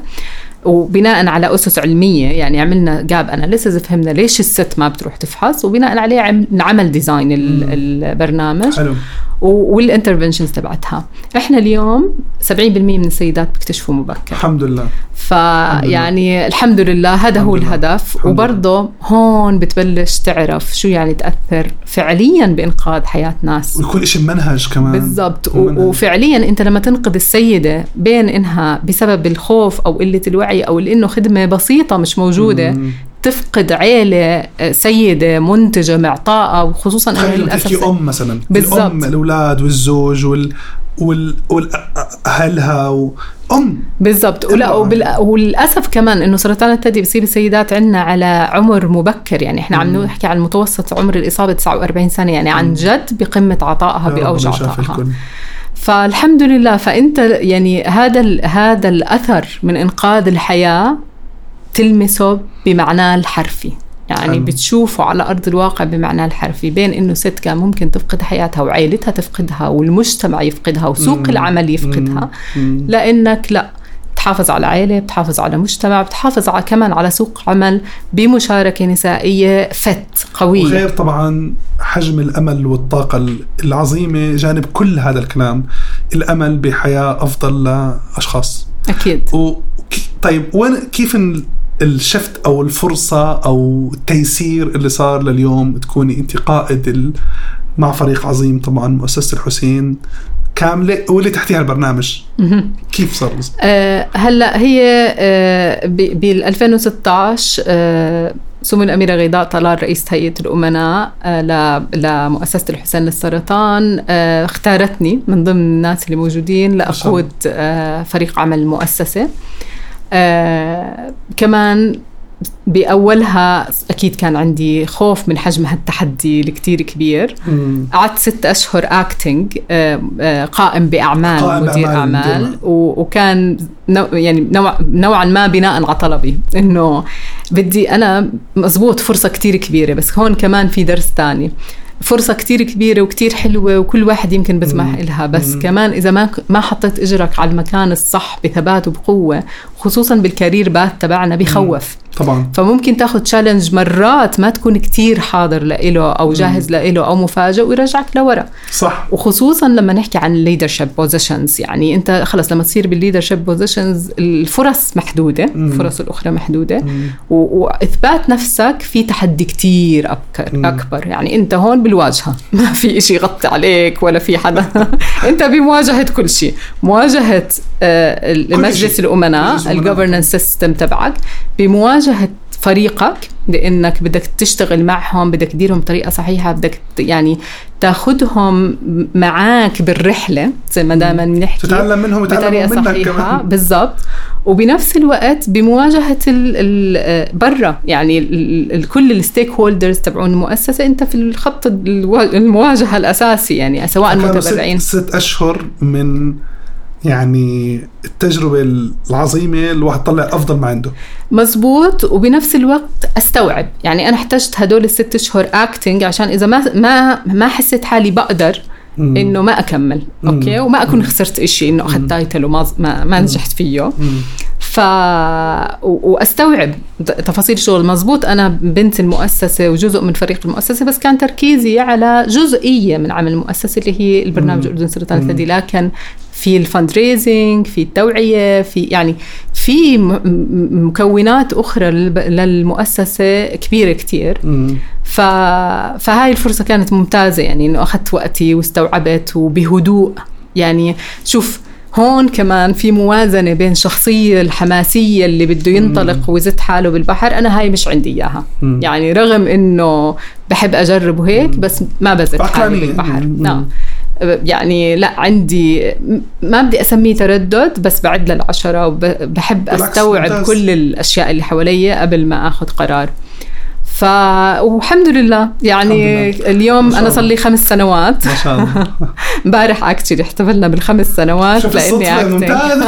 وبناء على أسس علمية يعني عملنا gap analysis فهمنا ليش الست ما بتروح تفحص وبناء عليه عم- عمل design ال- البرنامج. حلو. وال interventions تبعتها. إحنا اليوم 70% من السيدات بيكتشفوا مبكر. الحمد لله. فيعني الحمد لله هذا هو لله. الهدف. وبرضه هون بتبلش تعرف شو يعني تأثر فعليا بإنقاذ حياة ناس. ويكون شيء منهج كمان. بالضبط. وفعليا أنت لما تنقذ السيدة بين إنها بسبب الخوف أو قلة الوعي أو لأنه خدمة بسيطة مش موجودة مم. تفقد عيلة آه، سيدة منتجة معطاءة وخصوصا انه للأسف أم مثلا بالضبط. الام الأولاد والزوج وال وال والأهلها و... أم بالضبط ولا. وبال... وللأسف كمان إنه سرطان الثدي بصيب السيدات عندنا على عمر مبكر يعني إحنا عم نحكي عن متوسط عمر الإصابة 49 سنة يعني عن جد بقمة عطائها باوج عطائها الكل. فالحمد لله فأنت يعني هذا هذا الأثر من إنقاذ الحياة تلمسه بمعناه الحرفي يعني حلو. بتشوفه على أرض الواقع بمعناه الحرفي بين إنه ست كان ممكن تفقد حياتها وعائلتها تفقدها والمجتمع يفقدها وسوق مم. العمل يفقدها مم. لأنك لا بتحافظ على عائلة بتحافظ على مجتمع بتحافظ على كمان على سوق عمل بمشاركة نسائية فت قوية. وغير طبعا حجم الأمل والطاقة العظيمة جانب كل هذا الكلام الأمل بحياة أفضل لأشخاص. أكيد. و... طيب وين كيف ال- الشفت أو الفرصة أو التيسير اللي صار لليوم تكوني أنت قائد. مع فريق عظيم طبعا مؤسسة الحسين؟ كاملة واللي تحتها البرنامج. كيف صار؟ آه هلا هي آه بال 2016 آه سمو الأميرة غيداء طلال رئيسة هيئة الأمناء آه لمؤسسة الحسين للسرطان آه اختارتني من ضمن الناس اللي موجودين. لأقود آه فريق عمل المؤسسة كمان بأولها أكيد كان عندي خوف من حجم هالتحدي الكتير كبير. قعدت ست أشهر اكتنج قائم بأعمال قائم مدير أعمال, أعمال وكان نوع يعني نوع نوعا ما بناء على طلبي إنه بدي أنا مزبوط فرصة كتير كبيرة بس هون كمان في درس تاني. فرصة كتير كبيرة وكتير حلوة وكل واحد يمكن بسمح لها بس مم. كمان إذا ما ما حطيت إجرك على المكان الصح بثبات وبقوة خصوصا بال career بات تبعنا بخوف. طبعا. فممكن تاخذ challenge مرات ما تكون كتير حاضر لإله أو جاهز لإله أو مفاجئ ويرجعك لورا. صح. وخصوصا لما نحكي عن ال leadership positions يعني أنت خلص لما تصير بال leadership positions الفرص محدودة الفرص الأخرى محدودة. و... وإثبات نفسك في تحدي كتير أبكر مم. أكبر. يعني أنت هون بالواجهة. ما في إشي يغطي عليك ولا في حدا. أنت بمواجهة كل شيء. مواجهة آه، مجلس الأمناء ال governance system تبعك. بمواجهة فريقك لأنك بدك تشتغل معهم بدك تديرهم بطريقة صحيحة بدك يعني تاخذهم معك بالرحلة زي ما دائما بنحكي تتعلم منهم بطريقة صحيحة. بالضبط. وبنفس الوقت بمواجهة برا يعني ال كل ال stakeholders تبعون المؤسسه أنت في الخط المواجهة الأساسي يعني سواء متبرعين. ست, ست أشهر من يعني التجربة العظيمة الواحد طلع أفضل ما عنده. مزبوط وبنفس الوقت أستوعب. يعني أنا احتجت هدول الست أشهر acting عشان إذا ما ما ما حسيت حالي بقدر مم. إنه ما أكمل okay؟ وما أكون خسرت إشي إنه أخذت title وما ما, ما نجحت فيه. ف وأستوعب تفاصيل الشغل مزبوط أنا بنت المؤسسة وجزء من فريق المؤسسة بس كان تركيزي على جزئية من عمل المؤسسة اللي هي البرنامج الأردن سرطان الثدي. لكن في ال fundraising في التوعية في يعني في مكونات أخرى للمؤسسة كبيرة كتير. ف... فهاي الفرصة كانت ممتازة يعني إنه أخذت وقتي واستوعبت وبهدوء. يعني شوف هون كمان في موازنة بين الشخصيه الحماسية اللي بده ينطلق ويزت حاله بالبحر أنا هاي مش عندي إياها. يعني رغم إنه بحب أجرب وهيك بس ما بزت حالي بالبحر. نعم. يعني لا عندي ما بدي أسميه تردد بس بعد للعشرة وبحب أستوعب كل الأشياء اللي حوالي قبل ما آخذ قرار. ف والحمد لله يعني لله. اليوم أنا صار لي خمس سنوات. ما شاء الله. امبارح اكشلي احتفلنا بالخمس سنوات لإني ممتاز.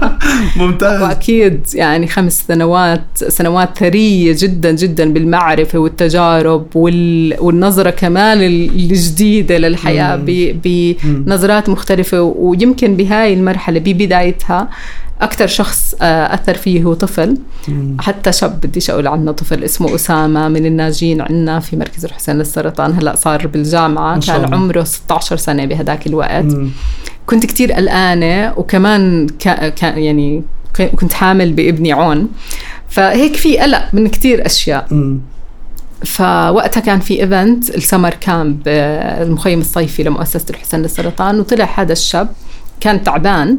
ممتاز. وأكيد يعني خمس سنوات سنوات ثرية جدا جدا بالمعرفة والتجارب وال... والنظرة كمان الجديدة للحياة بنظرات مختلفة. ويمكن بهاي المرحلة ببدايتها أكثر شخص آه، أثر فيه هو طفل. حتى شاب بديش أقول عنه طفل اسمه أسامة من الناجين عندنا في مركز الحسين للسرطان. هلأ صار بالجامعة كان عمره 16 سنة بهداك الوقت. مم. كنت كتير قلقانة وكمان كان يعني كنت حامل بابني عون. فهيك في قلق من كتير أشياء. مم. فوقتها كان في event ال summer camp المخيم الصيفي لمؤسسة الحسين للسرطان. وطلع هذا الشاب كان تعبان.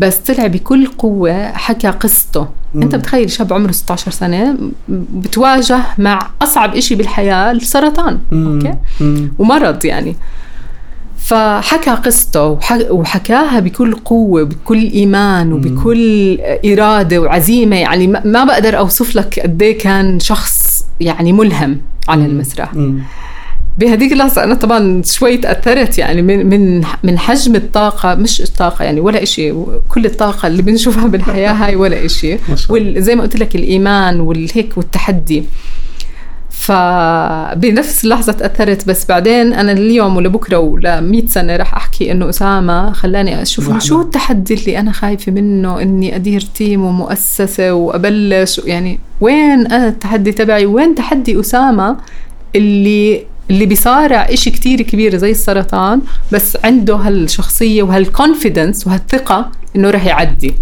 بس طلع بكل قوة حكى قصته. مم. أنت بتخيل شاب عمره 16 سنة بتواجه مع أصعب إشي بالحياة السرطان. مم. okay؟ مم. ومرض يعني. فحكى قصته وحكاها بكل قوة بكل إيمان وبكل إرادة وعزيمة. يعني ما بقدر أوصف لك قد إيه كان شخص يعني ملهم على المسرح. بهذيك اللحظة أنا طبعا شوي تأثرت يعني من من من حجم الطاقة مش الطاقة يعني ولا إشي كل الطاقة اللي بنشوفها بالحياة هاي ولا إشي. وزي ما قلت لك الإيمان والهيك والتحدي. فبنفس اللحظة تأثرت بس بعدين أنا اليوم ولبكرة ولا 100 سنة رح أحكي إنه أسامة خلاني أشوف شو التحدي اللي أنا خايفة منه إني أدير تيم ومؤسسة وأبلش يعني وين أنا التحدي تبعي؟ وين تحدي أسامة اللي اللي بيصارع إشي كتير كبير زي السرطان بس عنده هالشخصية وهالكونفيدنس وهالثقة إنه رح يعدي.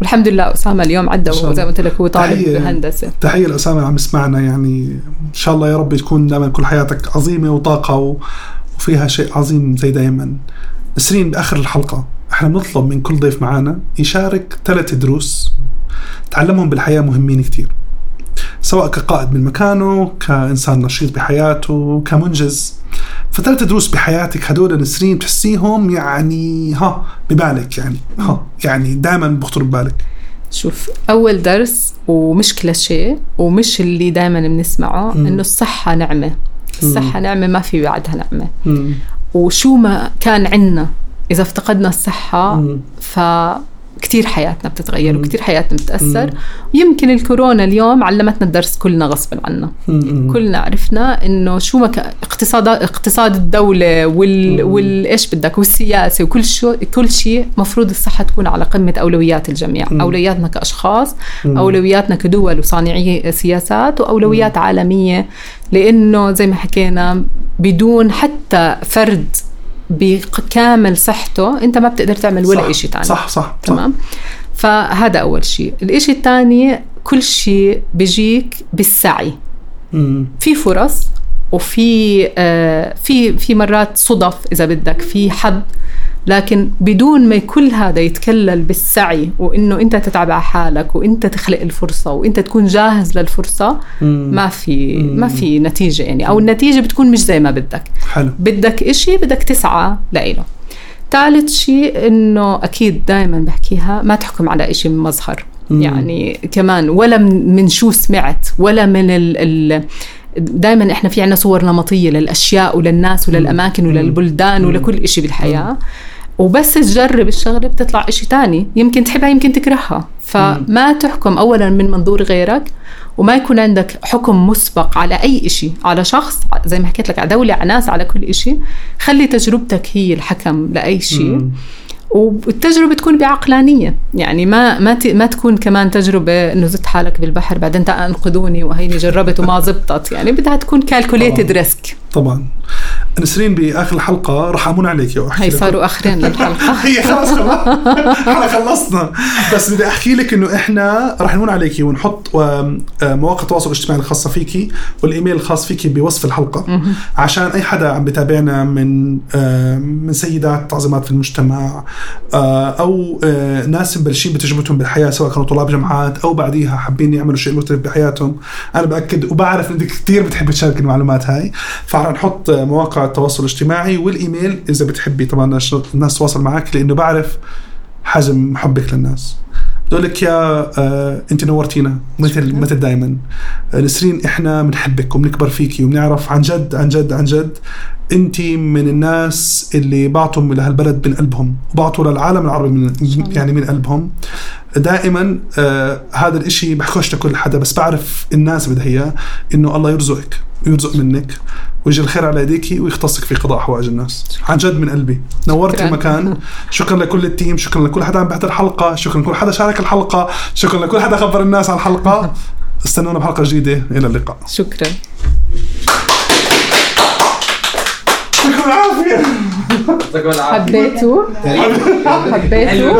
والحمد لله أسامة اليوم عدى وزي ما قلت لك هو طالب بهندسة. تحية لأسامة عم يسمعنا يعني إن شاء الله يا رب تكون دائما كل حياتك عظيمة وطاقة وفيها شيء عظيم زي دائما نسرين بآخر الحلقة إحنا بنطلب من كل ضيف معنا يشارك ثلاث دروس تعلمهم بالحياة مهمين كتير. سواء كقائد من مكانه كإنسان نشيط بحياته كمنجز فثلاث دروس بحياتك هدول نسرين تحسيهم يعني ها ببالك يعني ها يعني دائما بخطر ببالك شوف أول درس ومش كلاشيه ومش اللي دائما بنسمعه. إنه الصحة نعمة الصحة نعمة ما في بعدها نعمة مم. وشو ما كان عنا إذا افتقدنا الصحة مم. فكتير حياتنا بتتغير مم. وكتير حياتنا بتتأثر مم. ويمكن الكورونا اليوم علمتنا الدرس كلنا غصبا عنا مم. كلنا عرفنا إنه شو ما اقتصاد اقتصاد الدولة وال مم. وال إيش بدك والسياسة وكل شو كل شيء مفروض الصحة تكون على قمة أولويات الجميع مم. أولوياتنا كأشخاص مم. أولوياتنا كدول وصانعي سياسات وأولويات عالمية لأنه زي ما حكينا بدون حتى فرد بكامل صحته انت ما بتقدر تعمل ولا صح. شيء ثاني صح صح تمام؟ فهذا أول شيء. الإشي الثاني كل شيء بيجيك بالسعي. مم. في فرص وفي آه في في مرات صدف إذا بدك في حظ. لكن بدون ما كل هذا يتكلل بالسعي وإنه أنت تتعب على حالك وأنت تخلق الفرصة وأنت تكون جاهز للفرصة. ما في. ما في نتيجة يعني. أو النتيجة بتكون مش زي ما بدك. حلو. بدك إشي بدك تسعى لإله. ثالث شيء إنه أكيد دائما بحكيها ما تحكم على إشي من مظهر. يعني كمان ولا من شو سمعت ولا من ال, ال دائما إحنا في عنا صور نمطية للأشياء وللناس وللأماكن وللبلدان. ولكل إشي بالحياة. وبس تجرب الشغلة بتطلع إشي تاني يمكن تحبها يمكن تكرهها. فما تحكم اولا من منظور غيرك وما يكون عندك حكم مسبق على أي إشي على شخص زي ما حكيت لك على دولة على ناس على كل إشي. خلي تجربتك هي الحكم لأي شيء مم. والتجربة تكون بعقلانية. يعني ما ما ت- ما تكون كمان تجربة انه زدت حالك بالبحر بعدين تعال انقذوني وهيني جربت وما زبطت. يعني بدها تكون كالكوليتد ريسك طبعا. نسرين بآخر الحلقة راح أمون عليك واحكي هي صاروا آخرين للحلقة. هي خلص خلص إحنا خلصنا. بس بدي أحكي لك إنه إحنا راح نمون عليكي ونحط مواقع التواصل الاجتماعي الخاصة فيكي والإيميل الخاص فيكي بوصف الحلقة. عشان أي حدا عم بتابعنا من من سيدات تعظيمات في المجتمع أو ناس مبلشين بتجربتهم بالحياة سواء كانوا طلاب جامعات أو بعديها حابين يعملوا شيء مختلف بحياتهم. أنا بأكد وبعرف انك كثير بتحب تشارك المعلومات هاي. فرح نحط مواقع التواصل الاجتماعي والإيميل إذا بتحبي طبعا الناس تتواصل معك لأنه بعرف حجم حبك للناس بقول لك يا آه أنت نورتينا مثل. مثل دائما آه نسرين إحنا بنحبك وبنكبر فيكي وبنعرف عن جد عن جد عن جد انت من الناس اللي بعطوا لهالبلد من قلبهم وبعطوا للعالم العربي من. يعني من قلبهم. دائما آه هذا الإشي بحكوش لكل حدا بس بعرف الناس بدها إياه إنه الله يرزقك ويرزق منك ويجي الخير على يديكي ويختصك في قضاء حوائج الناس. عن جد من قلبي. نورت. المكان. شكرا لكل التيم شكرا لكل حدا عم بيحضر الحلقة شكرا لكل حدا شارك الحلقة شكرا لكل حدا خبر الناس عن الحلقة. استنونا بحلقة جديدة إلى اللقاء. شكرا. حبيتوا حبيتوا حبيتوا